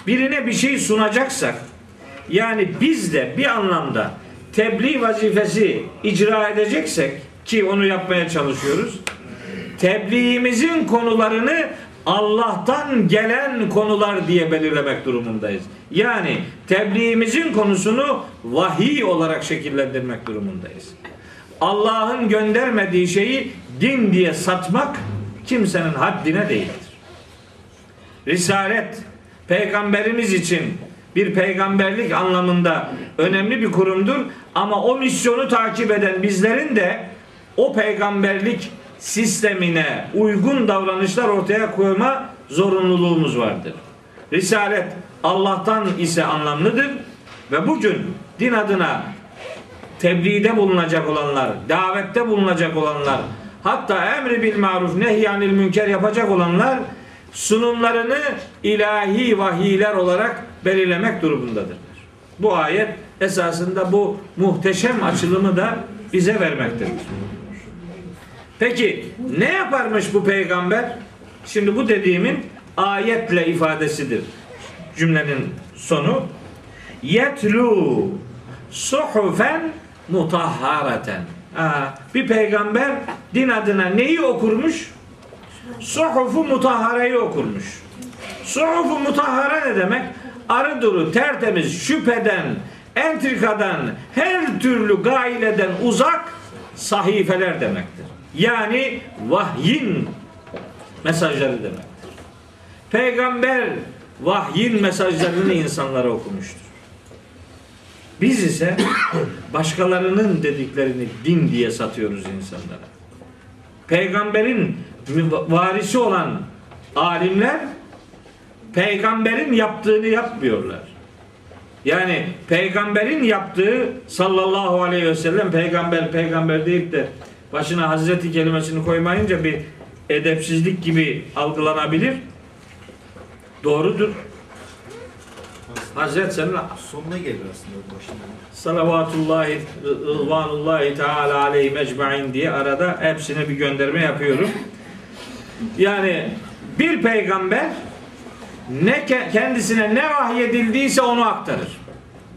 birine bir şey sunacaksak yani biz de bir anlamda tebliğ vazifesi icra edeceksek ki onu yapmaya çalışıyoruz. Tebliğimizin konularını Allah'tan gelen konular diye belirlemek durumundayız. Yani tebliğimizin konusunu vahiy olarak şekillendirmek durumundayız. Allah'ın göndermediği şeyi din diye satmak kimsenin haddine değildir. Risalet peygamberimiz için bir peygamberlik anlamında önemli bir kurumdur ama o misyonu takip eden bizlerin de o peygamberlik sistemine uygun davranışlar ortaya koyma zorunluluğumuz vardır. Risalet Allah'tan ise anlamlıdır ve bugün din adına tebliğde bulunacak olanlar, davette bulunacak olanlar, hatta emri bil maruf nehyanil münker yapacak olanlar sunumlarını ilahi vahiyler olarak belirlemek durumundadırlar. Bu ayet esasında bu muhteşem açılımı da bize vermektedir. Peki ne yaparmış bu peygamber? Şimdi bu dediğimin ayetle ifadesidir. Cümlenin sonu. Yetlu suhufen mutahhareten. Ha, bir peygamber din adına neyi okurmuş? Suhufu mutahhareyi okurmuş. Suhufu mutahhare ne demek? Arı duru, tertemiz, şüpheden, entrikadan, her türlü gaileden uzak sahifeler demektir. Yani vahyin mesajları demektir. Peygamber vahyin mesajlarını insanlara okumuştur. Biz ise başkalarının dediklerini din diye satıyoruz insanlara. Peygamberin varisi olan alimler peygamberin yaptığını yapmıyorlar. Yani peygamberin yaptığı sallallahu aleyhi ve sellem peygamber peygamber deyip de başına hazreti kelimesini koymayınca bir edepsizlik gibi algılanabilir. Doğrudur. Hazret senin Sonuna gelir aslında başında. salavatullahi rıdvanullahi teala aleyhi mecmain diye arada hepsine bir gönderme yapıyorum. Yani bir peygamber ne ke- kendisine ne vahyedildiyse onu aktarır.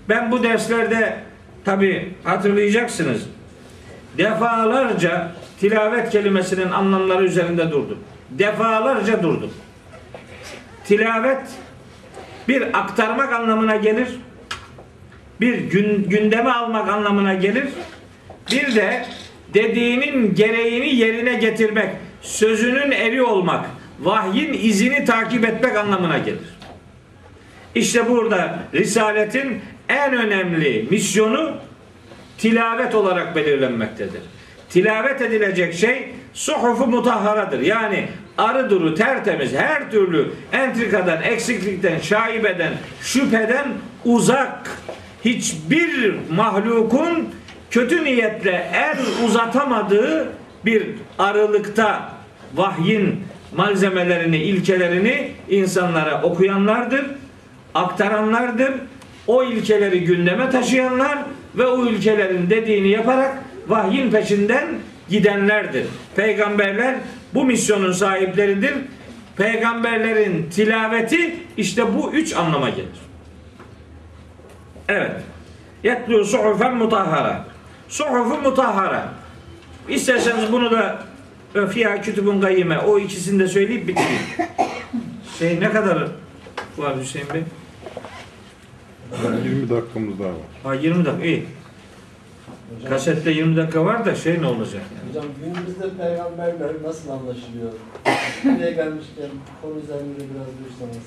Ben bu derslerde tabi hatırlayacaksınız. Defalarca tilavet kelimesinin anlamları üzerinde durdum. Defalarca durdum. Tilavet bir aktarmak anlamına gelir. Bir gün, gündeme almak anlamına gelir. Bir de dediğinin gereğini yerine getirmek, sözünün eri olmak, vahyin izini takip etmek anlamına gelir. İşte burada Risaletin en önemli misyonu tilavet olarak belirlenmektedir. Tilavet edilecek şey suhufu mutahharadır. Yani arı duru tertemiz her türlü entrikadan, eksiklikten, şaibeden, şüpheden uzak hiçbir mahlukun kötü niyetle el uzatamadığı bir arılıkta vahyin malzemelerini, ilkelerini insanlara okuyanlardır, aktaranlardır. O ilkeleri gündeme taşıyanlar ve o ülkelerin dediğini yaparak vahyin peşinden gidenlerdir. Peygamberler bu misyonun sahipleridir. Peygamberlerin tilaveti işte bu üç anlama gelir. Evet. Yetlu suhufen mutahhara. Suhufu mutahhara. İsterseniz bunu da Fiyah Kütübün Gayyime o ikisini de söyleyip bitireyim. Şey ne kadar var Hüseyin Bey? 20 dakikamız daha var. Ha 20 dakika iyi. Kasette 20 dakika var da şey ne olacak yani? Hocam günümüzde peygamberler nasıl anlaşılıyor? Buraya gelmişken konu üzerinde biraz dursanız.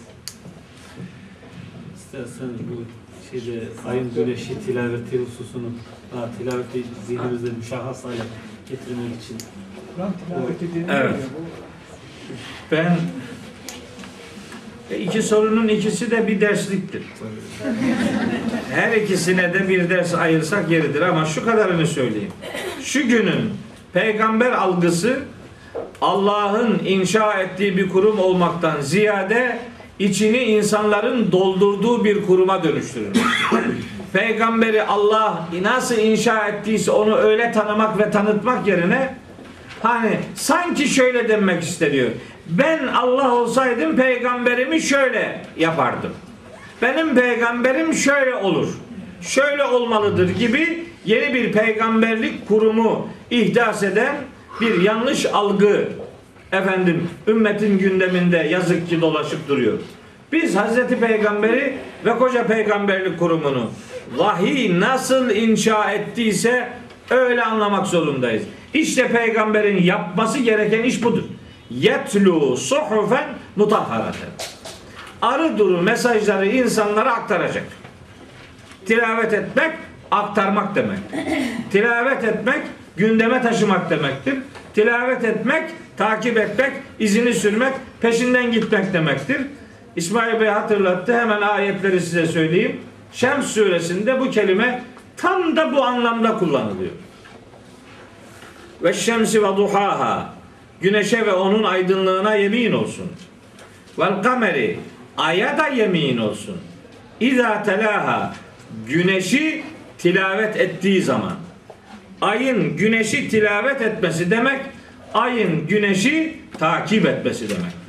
İstersen bu şeyde ayın güneşi tilaveti hususunu daha tilaveti zihnimizde müşahhas hale getirmek için Kur'an tilaveti deniyor Evet. Ben e, iki sorunun ikisi de bir dersliktir. Her ikisine de bir ders ayırsak yeridir ama şu kadarını söyleyeyim. Şu günün peygamber algısı Allah'ın inşa ettiği bir kurum olmaktan ziyade içini insanların doldurduğu bir kuruma dönüştürür. Peygamberi Allah nasıl inşa ettiyse onu öyle tanımak ve tanıtmak yerine hani sanki şöyle demek isteniyor. Ben Allah olsaydım peygamberimi şöyle yapardım. Benim peygamberim şöyle olur. Şöyle olmalıdır gibi yeni bir peygamberlik kurumu ihdas eden bir yanlış algı efendim ümmetin gündeminde yazık ki dolaşıp duruyor. Biz Hazreti Peygamberi ve koca peygamberlik kurumunu vahiy nasıl inşa ettiyse öyle anlamak zorundayız. İşte peygamberin yapması gereken iş budur. Yetlu suhufen mutahharaten. Arı duru mesajları insanlara aktaracak. Tilavet etmek aktarmak demek. Tilavet etmek gündeme taşımak demektir. Tilavet etmek takip etmek, izini sürmek, peşinden gitmek demektir. İsmail Bey hatırlattı. Hemen ayetleri size söyleyeyim. Şems suresinde bu kelime tam da bu anlamda kullanılıyor. Ve şemsi ve duhaha. Güneşe ve onun aydınlığına yemin olsun. Vel kameri. Aya da yemin olsun. İza telaha. Güneşi tilavet ettiği zaman. Ayın güneşi tilavet etmesi demek, ayın güneşi takip etmesi demektir.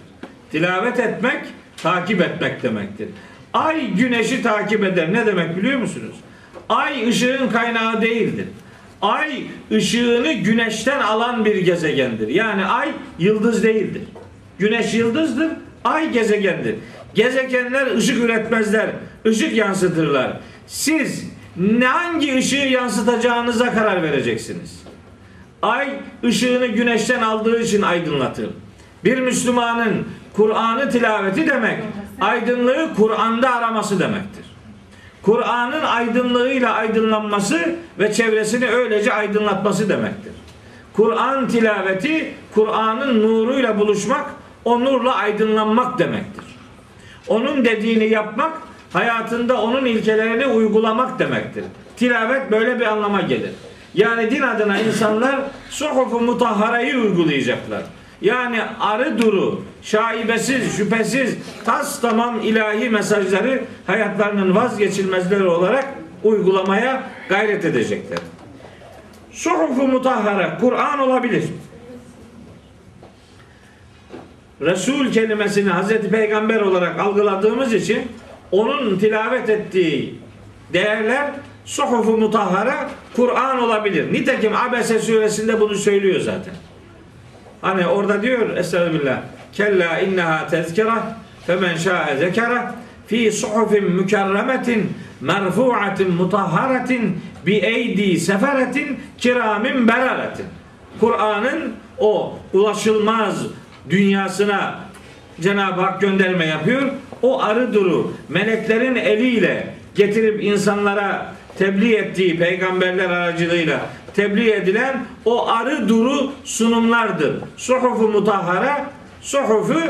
Tilavet etmek, takip etmek demektir. Ay güneşi takip eder. Ne demek biliyor musunuz? Ay ışığın kaynağı değildir. Ay ışığını güneşten alan bir gezegendir. Yani ay yıldız değildir. Güneş yıldızdır, ay gezegendir. Gezegenler ışık üretmezler, ışık yansıtırlar. Siz ne hangi ışığı yansıtacağınıza karar vereceksiniz. Ay ışığını güneşten aldığı için aydınlatır. Bir Müslümanın Kur'an'ı tilaveti demek, aydınlığı Kur'an'da araması demektir. Kur'an'ın aydınlığıyla aydınlanması ve çevresini öylece aydınlatması demektir. Kur'an tilaveti, Kur'an'ın nuruyla buluşmak, o nurla aydınlanmak demektir. Onun dediğini yapmak, hayatında onun ilkelerini uygulamak demektir. Tilavet böyle bir anlama gelir. Yani din adına insanlar suhufu mutahharayı uygulayacaklar. Yani arı duru, şaibesiz, şüphesiz, tas tamam ilahi mesajları hayatlarının vazgeçilmezleri olarak uygulamaya gayret edecekler. Suhufu mutahhara, Kur'an olabilir. Resul kelimesini Hazreti Peygamber olarak algıladığımız için onun tilavet ettiği değerler suhufu mutahhara Kur'an olabilir. Nitekim Abese suresinde bunu söylüyor zaten. Hani orada diyor Estağfirullah. Kella inneha tezkira femen şa'e zekara fi suhufin mükerremetin merfu'atin mutahharetin bi eydi seferetin kiramin beraretin. Kur'an'ın o ulaşılmaz dünyasına Cenab-ı Hak gönderme yapıyor. O arı duru meleklerin eliyle getirip insanlara tebliğ ettiği peygamberler aracılığıyla tebliğ edilen o arı duru sunumlardır. Suhufu mutahhara, suhufu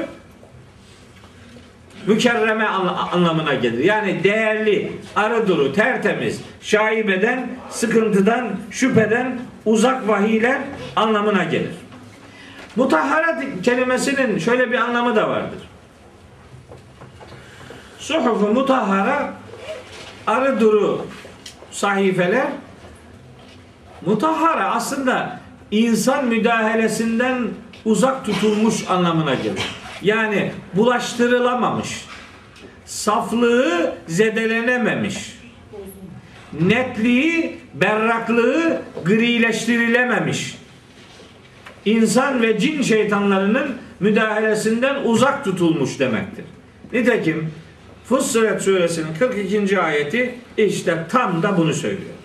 mükerreme an- anlamına gelir. Yani değerli, arı duru, tertemiz, şaibeden, sıkıntıdan, şüpheden uzak vahiyler anlamına gelir. Mutahharat kelimesinin şöyle bir anlamı da vardır. Suhufu mutahhara arı duru sahifeler mutahhara aslında insan müdahalesinden uzak tutulmuş anlamına gelir. Yani bulaştırılamamış, saflığı zedelenememiş, netliği, berraklığı grileştirilememiş. İnsan ve cin şeytanlarının müdahalesinden uzak tutulmuş demektir. Nitekim Fussilet suresinin 42. ayeti işte tam da bunu söylüyor.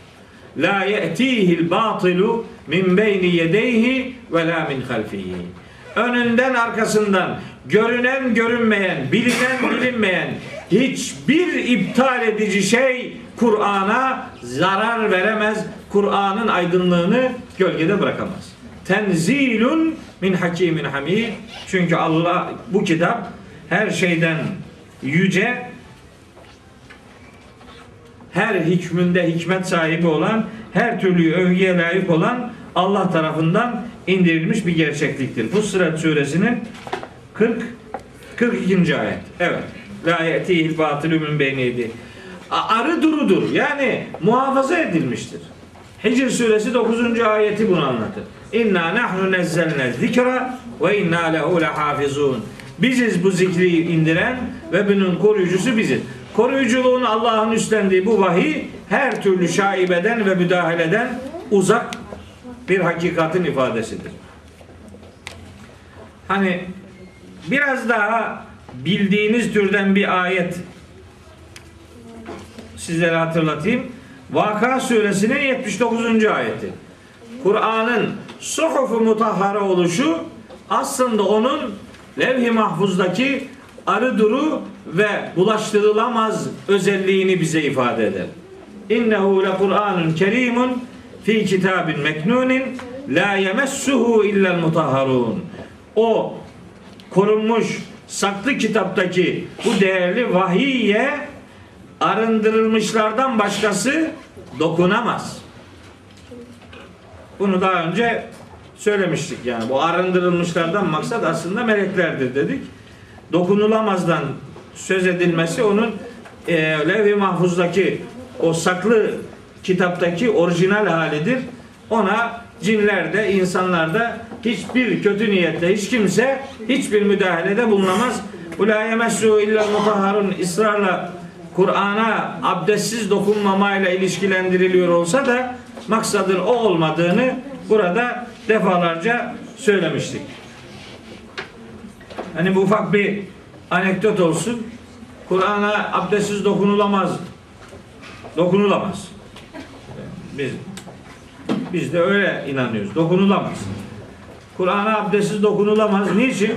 La ye'tihil batilu min beyni yedeyhi ve la min halfihi. Önünden arkasından görünen görünmeyen, bilinen bilinmeyen hiçbir iptal edici şey Kur'an'a zarar veremez. Kur'an'ın aydınlığını gölgede bırakamaz. Tenzilun min hakimin hamid. Çünkü Allah bu kitap her şeyden yüce, her hükmünde hikmet sahibi olan, her türlü övgüye layık olan Allah tarafından indirilmiş bir gerçekliktir. Fussilet suresinin 40 42. ayet. Evet. La yetihil batilü min beyniydi. Arı durudur. Yani muhafaza edilmiştir. Hicr suresi 9. ayeti bunu anlatır. İnna nahnu nezzelne zikra ve inna lehu lehafizun. Biziz bu zikri indiren ve bunun koruyucusu biziz. Koruyuculuğun Allah'ın üstlendiği bu vahiy her türlü şaibeden ve müdahaleden uzak bir hakikatin ifadesidir. Hani biraz daha bildiğiniz türden bir ayet sizlere hatırlatayım. Vaka suresinin 79. ayeti. Kur'an'ın suhufu mutahhara oluşu aslında onun levh-i mahfuzdaki arı duru ve bulaştırılamaz özelliğini bize ifade eder. İnnehu le Kur'anun kerimun fi kitabin meknunin la yemessuhu illel mutahharun. O korunmuş saklı kitaptaki bu değerli vahiye arındırılmışlardan başkası dokunamaz. Bunu daha önce söylemiştik yani. Bu arındırılmışlardan maksat aslında meleklerdir dedik. Dokunulamazdan söz edilmesi onun e, levh-i mahfuzdaki o saklı kitaptaki orijinal halidir. Ona cinlerde, insanlarda hiçbir kötü niyette hiç kimse hiçbir müdahalede bulunamaz. Bu la yemessu illa mutahharun ısrarla Kur'an'a abdestsiz dokunmamayla ilişkilendiriliyor olsa da maksadın o olmadığını burada defalarca söylemiştik. Hani bu ufak bir anekdot olsun. Kur'an'a abdestsiz dokunulamaz. Dokunulamaz. Biz biz de öyle inanıyoruz. Dokunulamaz. Kur'an'a abdestsiz dokunulamaz. Niçin?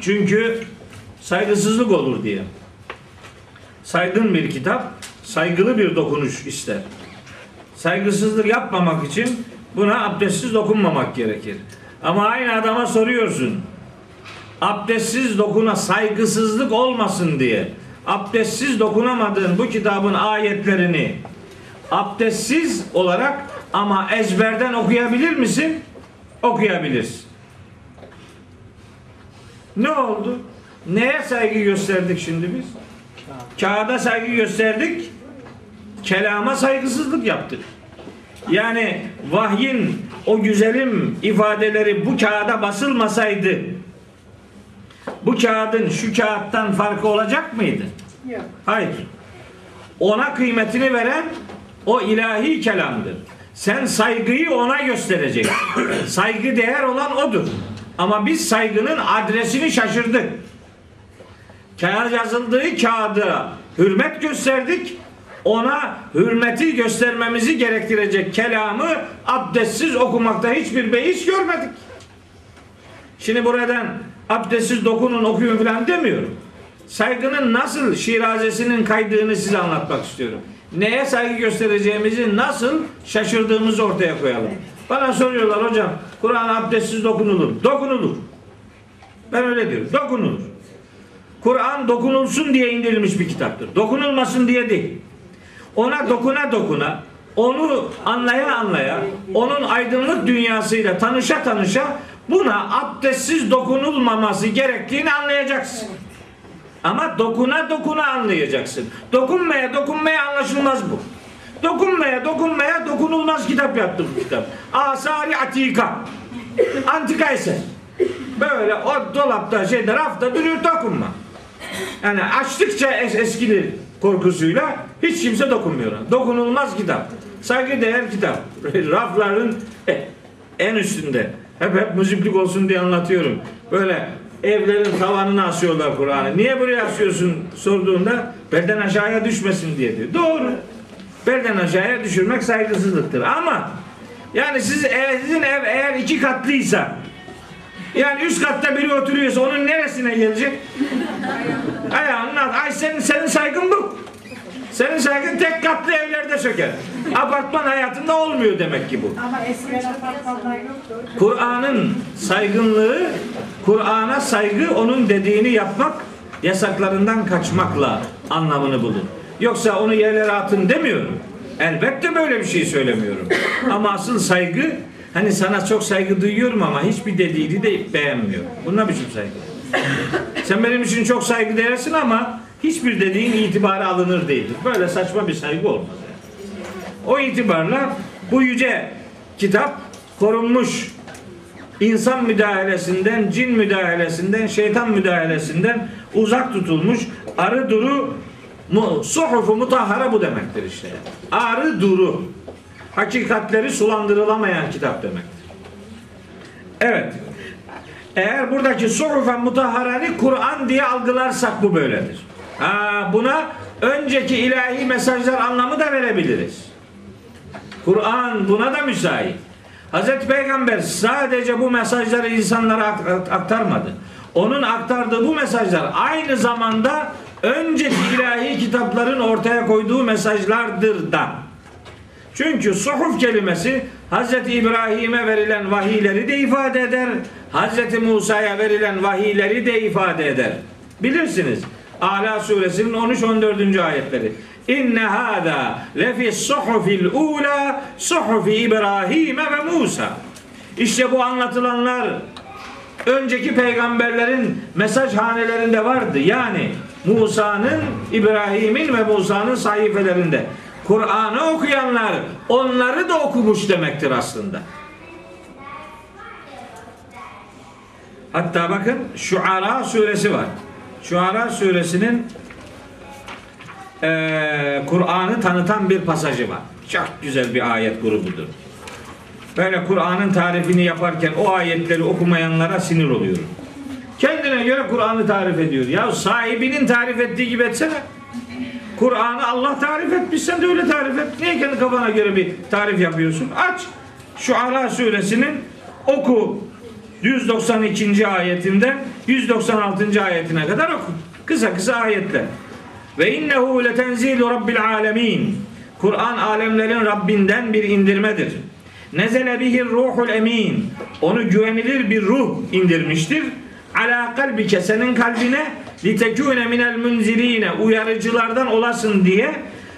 Çünkü saygısızlık olur diye. Saygın bir kitap, saygılı bir dokunuş ister. Saygısızlık yapmamak için buna abdestsiz dokunmamak gerekir. Ama aynı adama soruyorsun. Abdestsiz dokuna saygısızlık olmasın diye abdestsiz dokunamadığın bu kitabın ayetlerini abdestsiz olarak ama ezberden okuyabilir misin? Okuyabilirsin. Ne oldu? Neye saygı gösterdik şimdi biz? Kağıda saygı gösterdik. Kelama saygısızlık yaptık. Yani vahyin o güzelim ifadeleri bu kağıda basılmasaydı bu kağıdın şu kağıttan farkı olacak mıydı? Yok. Hayır. Ona kıymetini veren o ilahi kelamdır. Sen saygıyı ona göstereceksin. Saygı değer olan odur. Ama biz saygının adresini şaşırdık. Kağıt yazıldığı kağıda hürmet gösterdik. Ona hürmeti göstermemizi gerektirecek kelamı abdestsiz okumakta hiçbir beis görmedik. Şimdi buradan abdestsiz dokunun okuyun falan demiyorum. Saygının nasıl şirazesinin kaydığını size anlatmak istiyorum. Neye saygı göstereceğimizi nasıl şaşırdığımızı ortaya koyalım. Bana soruyorlar hocam Kur'an abdestsiz dokunulur. Dokunulur. Ben öyle diyorum. Dokunulur. Kur'an dokunulsun diye indirilmiş bir kitaptır. Dokunulmasın diye değil. Ona dokuna dokuna, onu anlaya anlaya, onun aydınlık dünyasıyla tanışa tanışa buna abdestsiz dokunulmaması gerektiğini anlayacaksın. Ama dokuna dokuna anlayacaksın. Dokunmaya dokunmaya anlaşılmaz bu. Dokunmaya dokunmaya dokunulmaz kitap yaptım bu kitap. Asari Atika. Antika eser. Böyle o dolapta şeyde rafta duruyor dokunma. Yani açtıkça es eskilir korkusuyla hiç kimse dokunmuyor. Dokunulmaz kitap. Saygıdeğer kitap. Rafların e, en üstünde. Hep hep müziklik olsun diye anlatıyorum. Böyle evlerin tavanına asıyorlar Kur'an'ı. Niye buraya asıyorsun sorduğunda belden aşağıya düşmesin diye diyor. Doğru. Belden aşağıya düşürmek saygısızlıktır. Ama yani siz sizin ev eğer iki katlıysa yani üst katta biri oturuyorsa onun neresine gelecek? Ayağının Ay senin, senin saygın bu. Senin saygın tek katlı evlerde söker. Apartman hayatında olmuyor demek ki bu. Ama eskiden apartmanlar yoktu. Kur'an'ın saygınlığı, Kur'an'a saygı onun dediğini yapmak, yasaklarından kaçmakla anlamını bulur. Yoksa onu yerlere atın demiyorum. Elbette böyle bir şey söylemiyorum. Ama asıl saygı, hani sana çok saygı duyuyorum ama hiçbir dediğini de beğenmiyor. Bu ne biçim saygı? Sen benim için çok saygı değersin ama hiçbir dediğin itibara alınır değildir. Böyle saçma bir saygı olmaz. yani. O itibarla bu yüce kitap korunmuş insan müdahalesinden, cin müdahalesinden, şeytan müdahalesinden uzak tutulmuş arı duru suhufu mutahhara bu demektir işte. Arı duru. Hakikatleri sulandırılamayan kitap demektir. Evet. Eğer buradaki suhufen mutahharani Kur'an diye algılarsak bu böyledir. Ha, buna önceki ilahi mesajlar anlamı da verebiliriz. Kur'an buna da müsait. Hazreti Peygamber sadece bu mesajları insanlara akt- aktarmadı. Onun aktardığı bu mesajlar aynı zamanda önceki ilahi kitapların ortaya koyduğu mesajlardır da. Çünkü suhuf kelimesi Hazreti İbrahim'e verilen vahiyleri de ifade eder. Hazreti Musa'ya verilen vahiyleri de ifade eder. Bilirsiniz. Ala suresinin 13-14. ayetleri. İnne hâdâ lefi suhufil ula suhufi İbrahim'e ve Musa. İşte bu anlatılanlar önceki peygamberlerin mesaj hanelerinde vardı. Yani Musa'nın, İbrahim'in ve Musa'nın sayfelerinde. Kur'an'ı okuyanlar onları da okumuş demektir aslında. Hatta bakın Şuara suresi var. Şuara suresinin eee, Kur'an'ı tanıtan bir pasajı var. Çok güzel bir ayet grubudur. Böyle Kur'an'ın tarifini yaparken o ayetleri okumayanlara sinir oluyorum. Kendine göre Kur'an'ı tarif ediyor. Ya sahibinin tarif ettiği gibi etsene. Kur'an'ı Allah tarif etmiş sen de öyle tarif et. Niye kendi kafana göre bir tarif yapıyorsun? Aç. Şu Ara suresinin oku. 192. ayetinden 196. ayetine kadar oku. Kısa kısa ayetler. Ve innehu letenzilu rabbil alemin. Kur'an alemlerin Rabbinden bir indirmedir. Nezele bihir ruhul emin. Onu güvenilir bir ruh indirmiştir. Ala kalbike senin kalbine litekune minel munzirine uyarıcılardan olasın diye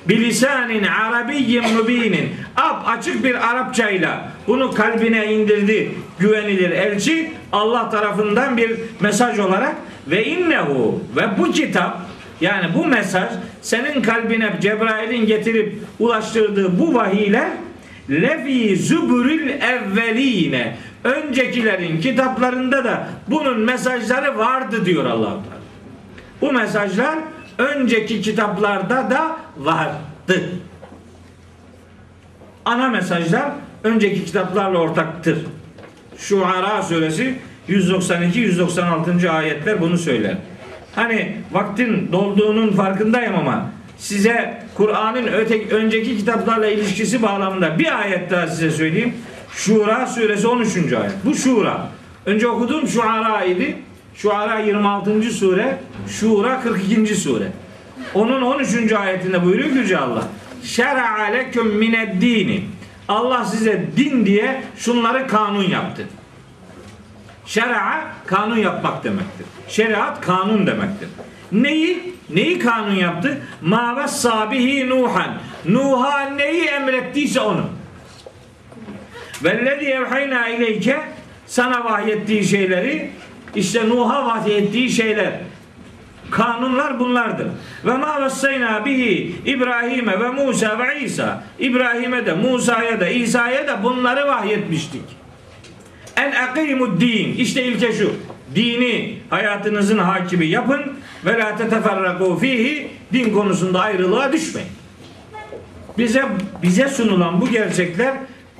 bilisanin arabiyyin mübinin ap açık bir Arapçayla bunu kalbine indirdi güvenilir elçi. Allah tarafından bir mesaj olarak ve innehu ve bu kitap yani bu mesaj senin kalbine Cebrail'in getirip ulaştırdığı bu vahiyler lefi zübürül evveline. Öncekilerin kitaplarında da bunun mesajları vardı diyor allah Teala. Bu mesajlar önceki kitaplarda da vardı. Ana mesajlar önceki kitaplarla ortaktır. Şuara suresi 192-196. ayetler bunu söyler. Hani vaktin dolduğunun farkındayım ama size Kur'an'ın öte, önceki kitaplarla ilişkisi bağlamında bir ayet daha size söyleyeyim. Şura suresi 13. ayet. Bu Şura. Önce okuduğum Şuara idi. Şuara 26. sure, Şura 42. sure. Onun 13. ayetinde buyuruyor ki Yüce Allah. Şer'a leküm mined. Allah size din diye şunları kanun yaptı. Şer'a kanun yapmak demektir. Şeriat kanun demektir. Neyi? Neyi kanun yaptı? Ma sabihi Nuhan. Nuh'a neyi emrettiyse onu. Vellezî evhayna ileyke sana vahyettiği şeyleri işte Nuh'a vahyettiği şeyler kanunlar bunlardır. Ve ma vessayna bihi İbrahim'e ve Musa ve İsa. İbrahim'e de Musa'ya da İsa'ya da bunları vahyetmiştik. En akimud din. İşte ilke şu. Dini hayatınızın hakimi yapın ve la teteferraku fihi. Din konusunda ayrılığa düşmeyin. Bize bize sunulan bu gerçekler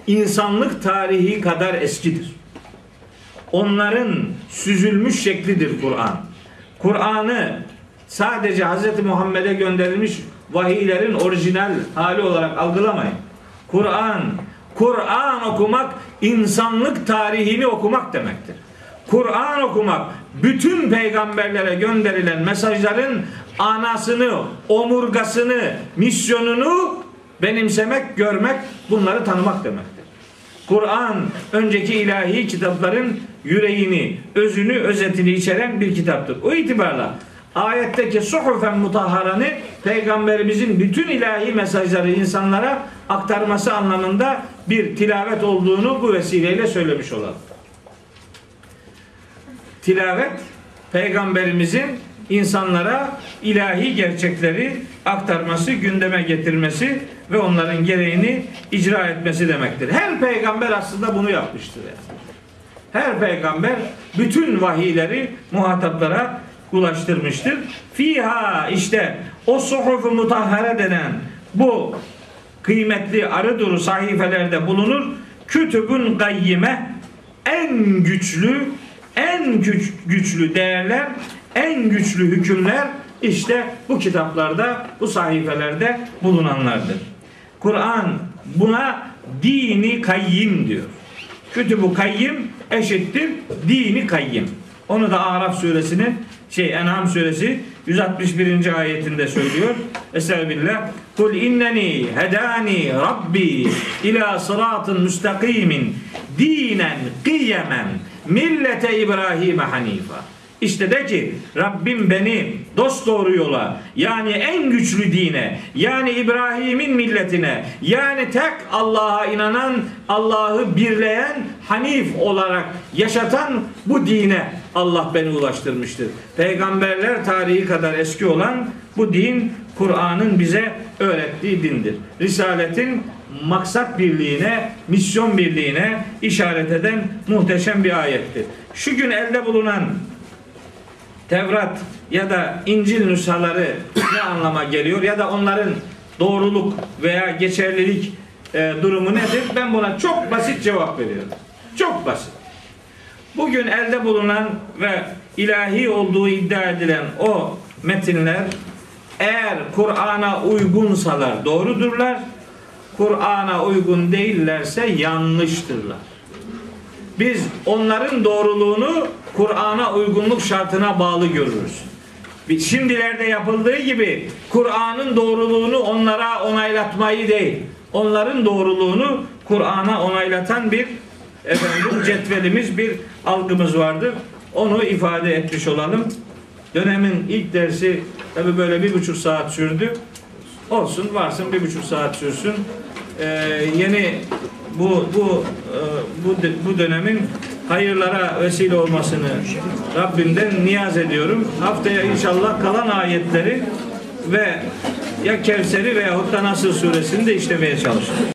insanlık tarihi kadar eskidir. Onların süzülmüş şeklidir Kur'an. Kur'an'ı sadece Hz. Muhammed'e gönderilmiş vahiylerin orijinal hali olarak algılamayın. Kur'an, Kur'an okumak insanlık tarihini okumak demektir. Kur'an okumak bütün peygamberlere gönderilen mesajların anasını, omurgasını, misyonunu benimsemek, görmek, bunları tanımak demektir. Kur'an önceki ilahi kitapların yüreğini, özünü, özetini içeren bir kitaptır. O itibarla ayetteki suhufen mutahharanı peygamberimizin bütün ilahi mesajları insanlara aktarması anlamında bir tilavet olduğunu bu vesileyle söylemiş olalım. Tilavet peygamberimizin insanlara ilahi gerçekleri aktarması, gündeme getirmesi ve onların gereğini icra etmesi demektir. Her peygamber aslında bunu yapmıştır yani. Her peygamber bütün vahiyleri muhataplara ulaştırmıştır. Fiha işte o suhufu mutahhare denen bu kıymetli arı duru sahifelerde bulunur. Kütübün gayyime en güçlü en güç, güçlü değerler, en güçlü hükümler işte bu kitaplarda, bu sahifelerde bulunanlardır. Kur'an buna dini kayyim diyor. Kütübü kayyim eşittir dini kayyim. Onu da Araf suresinin şey En'am suresi 161. ayetinde söylüyor. Estağfirullah. Kul inneni hedani rabbi ila sıratın müstakimin dinen kıyemen millete İbrahim'e hanifa. İşte de ki Rabbim beni dost doğru yola yani en güçlü dine yani İbrahim'in milletine yani tek Allah'a inanan Allah'ı birleyen Hanif olarak yaşatan bu dine Allah beni ulaştırmıştır. Peygamberler tarihi kadar eski olan bu din Kur'an'ın bize öğrettiği dindir. Risaletin maksat birliğine, misyon birliğine işaret eden muhteşem bir ayettir. Şu gün elde bulunan Tevrat ya da İncil nüshaları ne anlama geliyor ya da onların doğruluk veya geçerlilik e, durumu nedir? Ben buna çok basit cevap veriyorum. Çok basit. Bugün elde bulunan ve ilahi olduğu iddia edilen o metinler eğer Kur'an'a uygunsalar doğrudurlar. Kur'an'a uygun değillerse yanlıştırlar. Biz onların doğruluğunu Kur'an'a uygunluk şartına bağlı görürüz. Şimdilerde yapıldığı gibi Kur'an'ın doğruluğunu onlara onaylatmayı değil, onların doğruluğunu Kur'an'a onaylatan bir efendim cetvelimiz, bir algımız vardır. Onu ifade etmiş olalım. Dönemin ilk dersi tabi böyle bir buçuk saat sürdü. Olsun varsın bir buçuk saat sürsün. Ee, yeni bu bu e, bu bu dönemin hayırlara vesile olmasını Rabbimden niyaz ediyorum. Haftaya inşallah kalan ayetleri ve ya Kevser'i veyahut da Nasır suresini de işlemeye çalışacağım.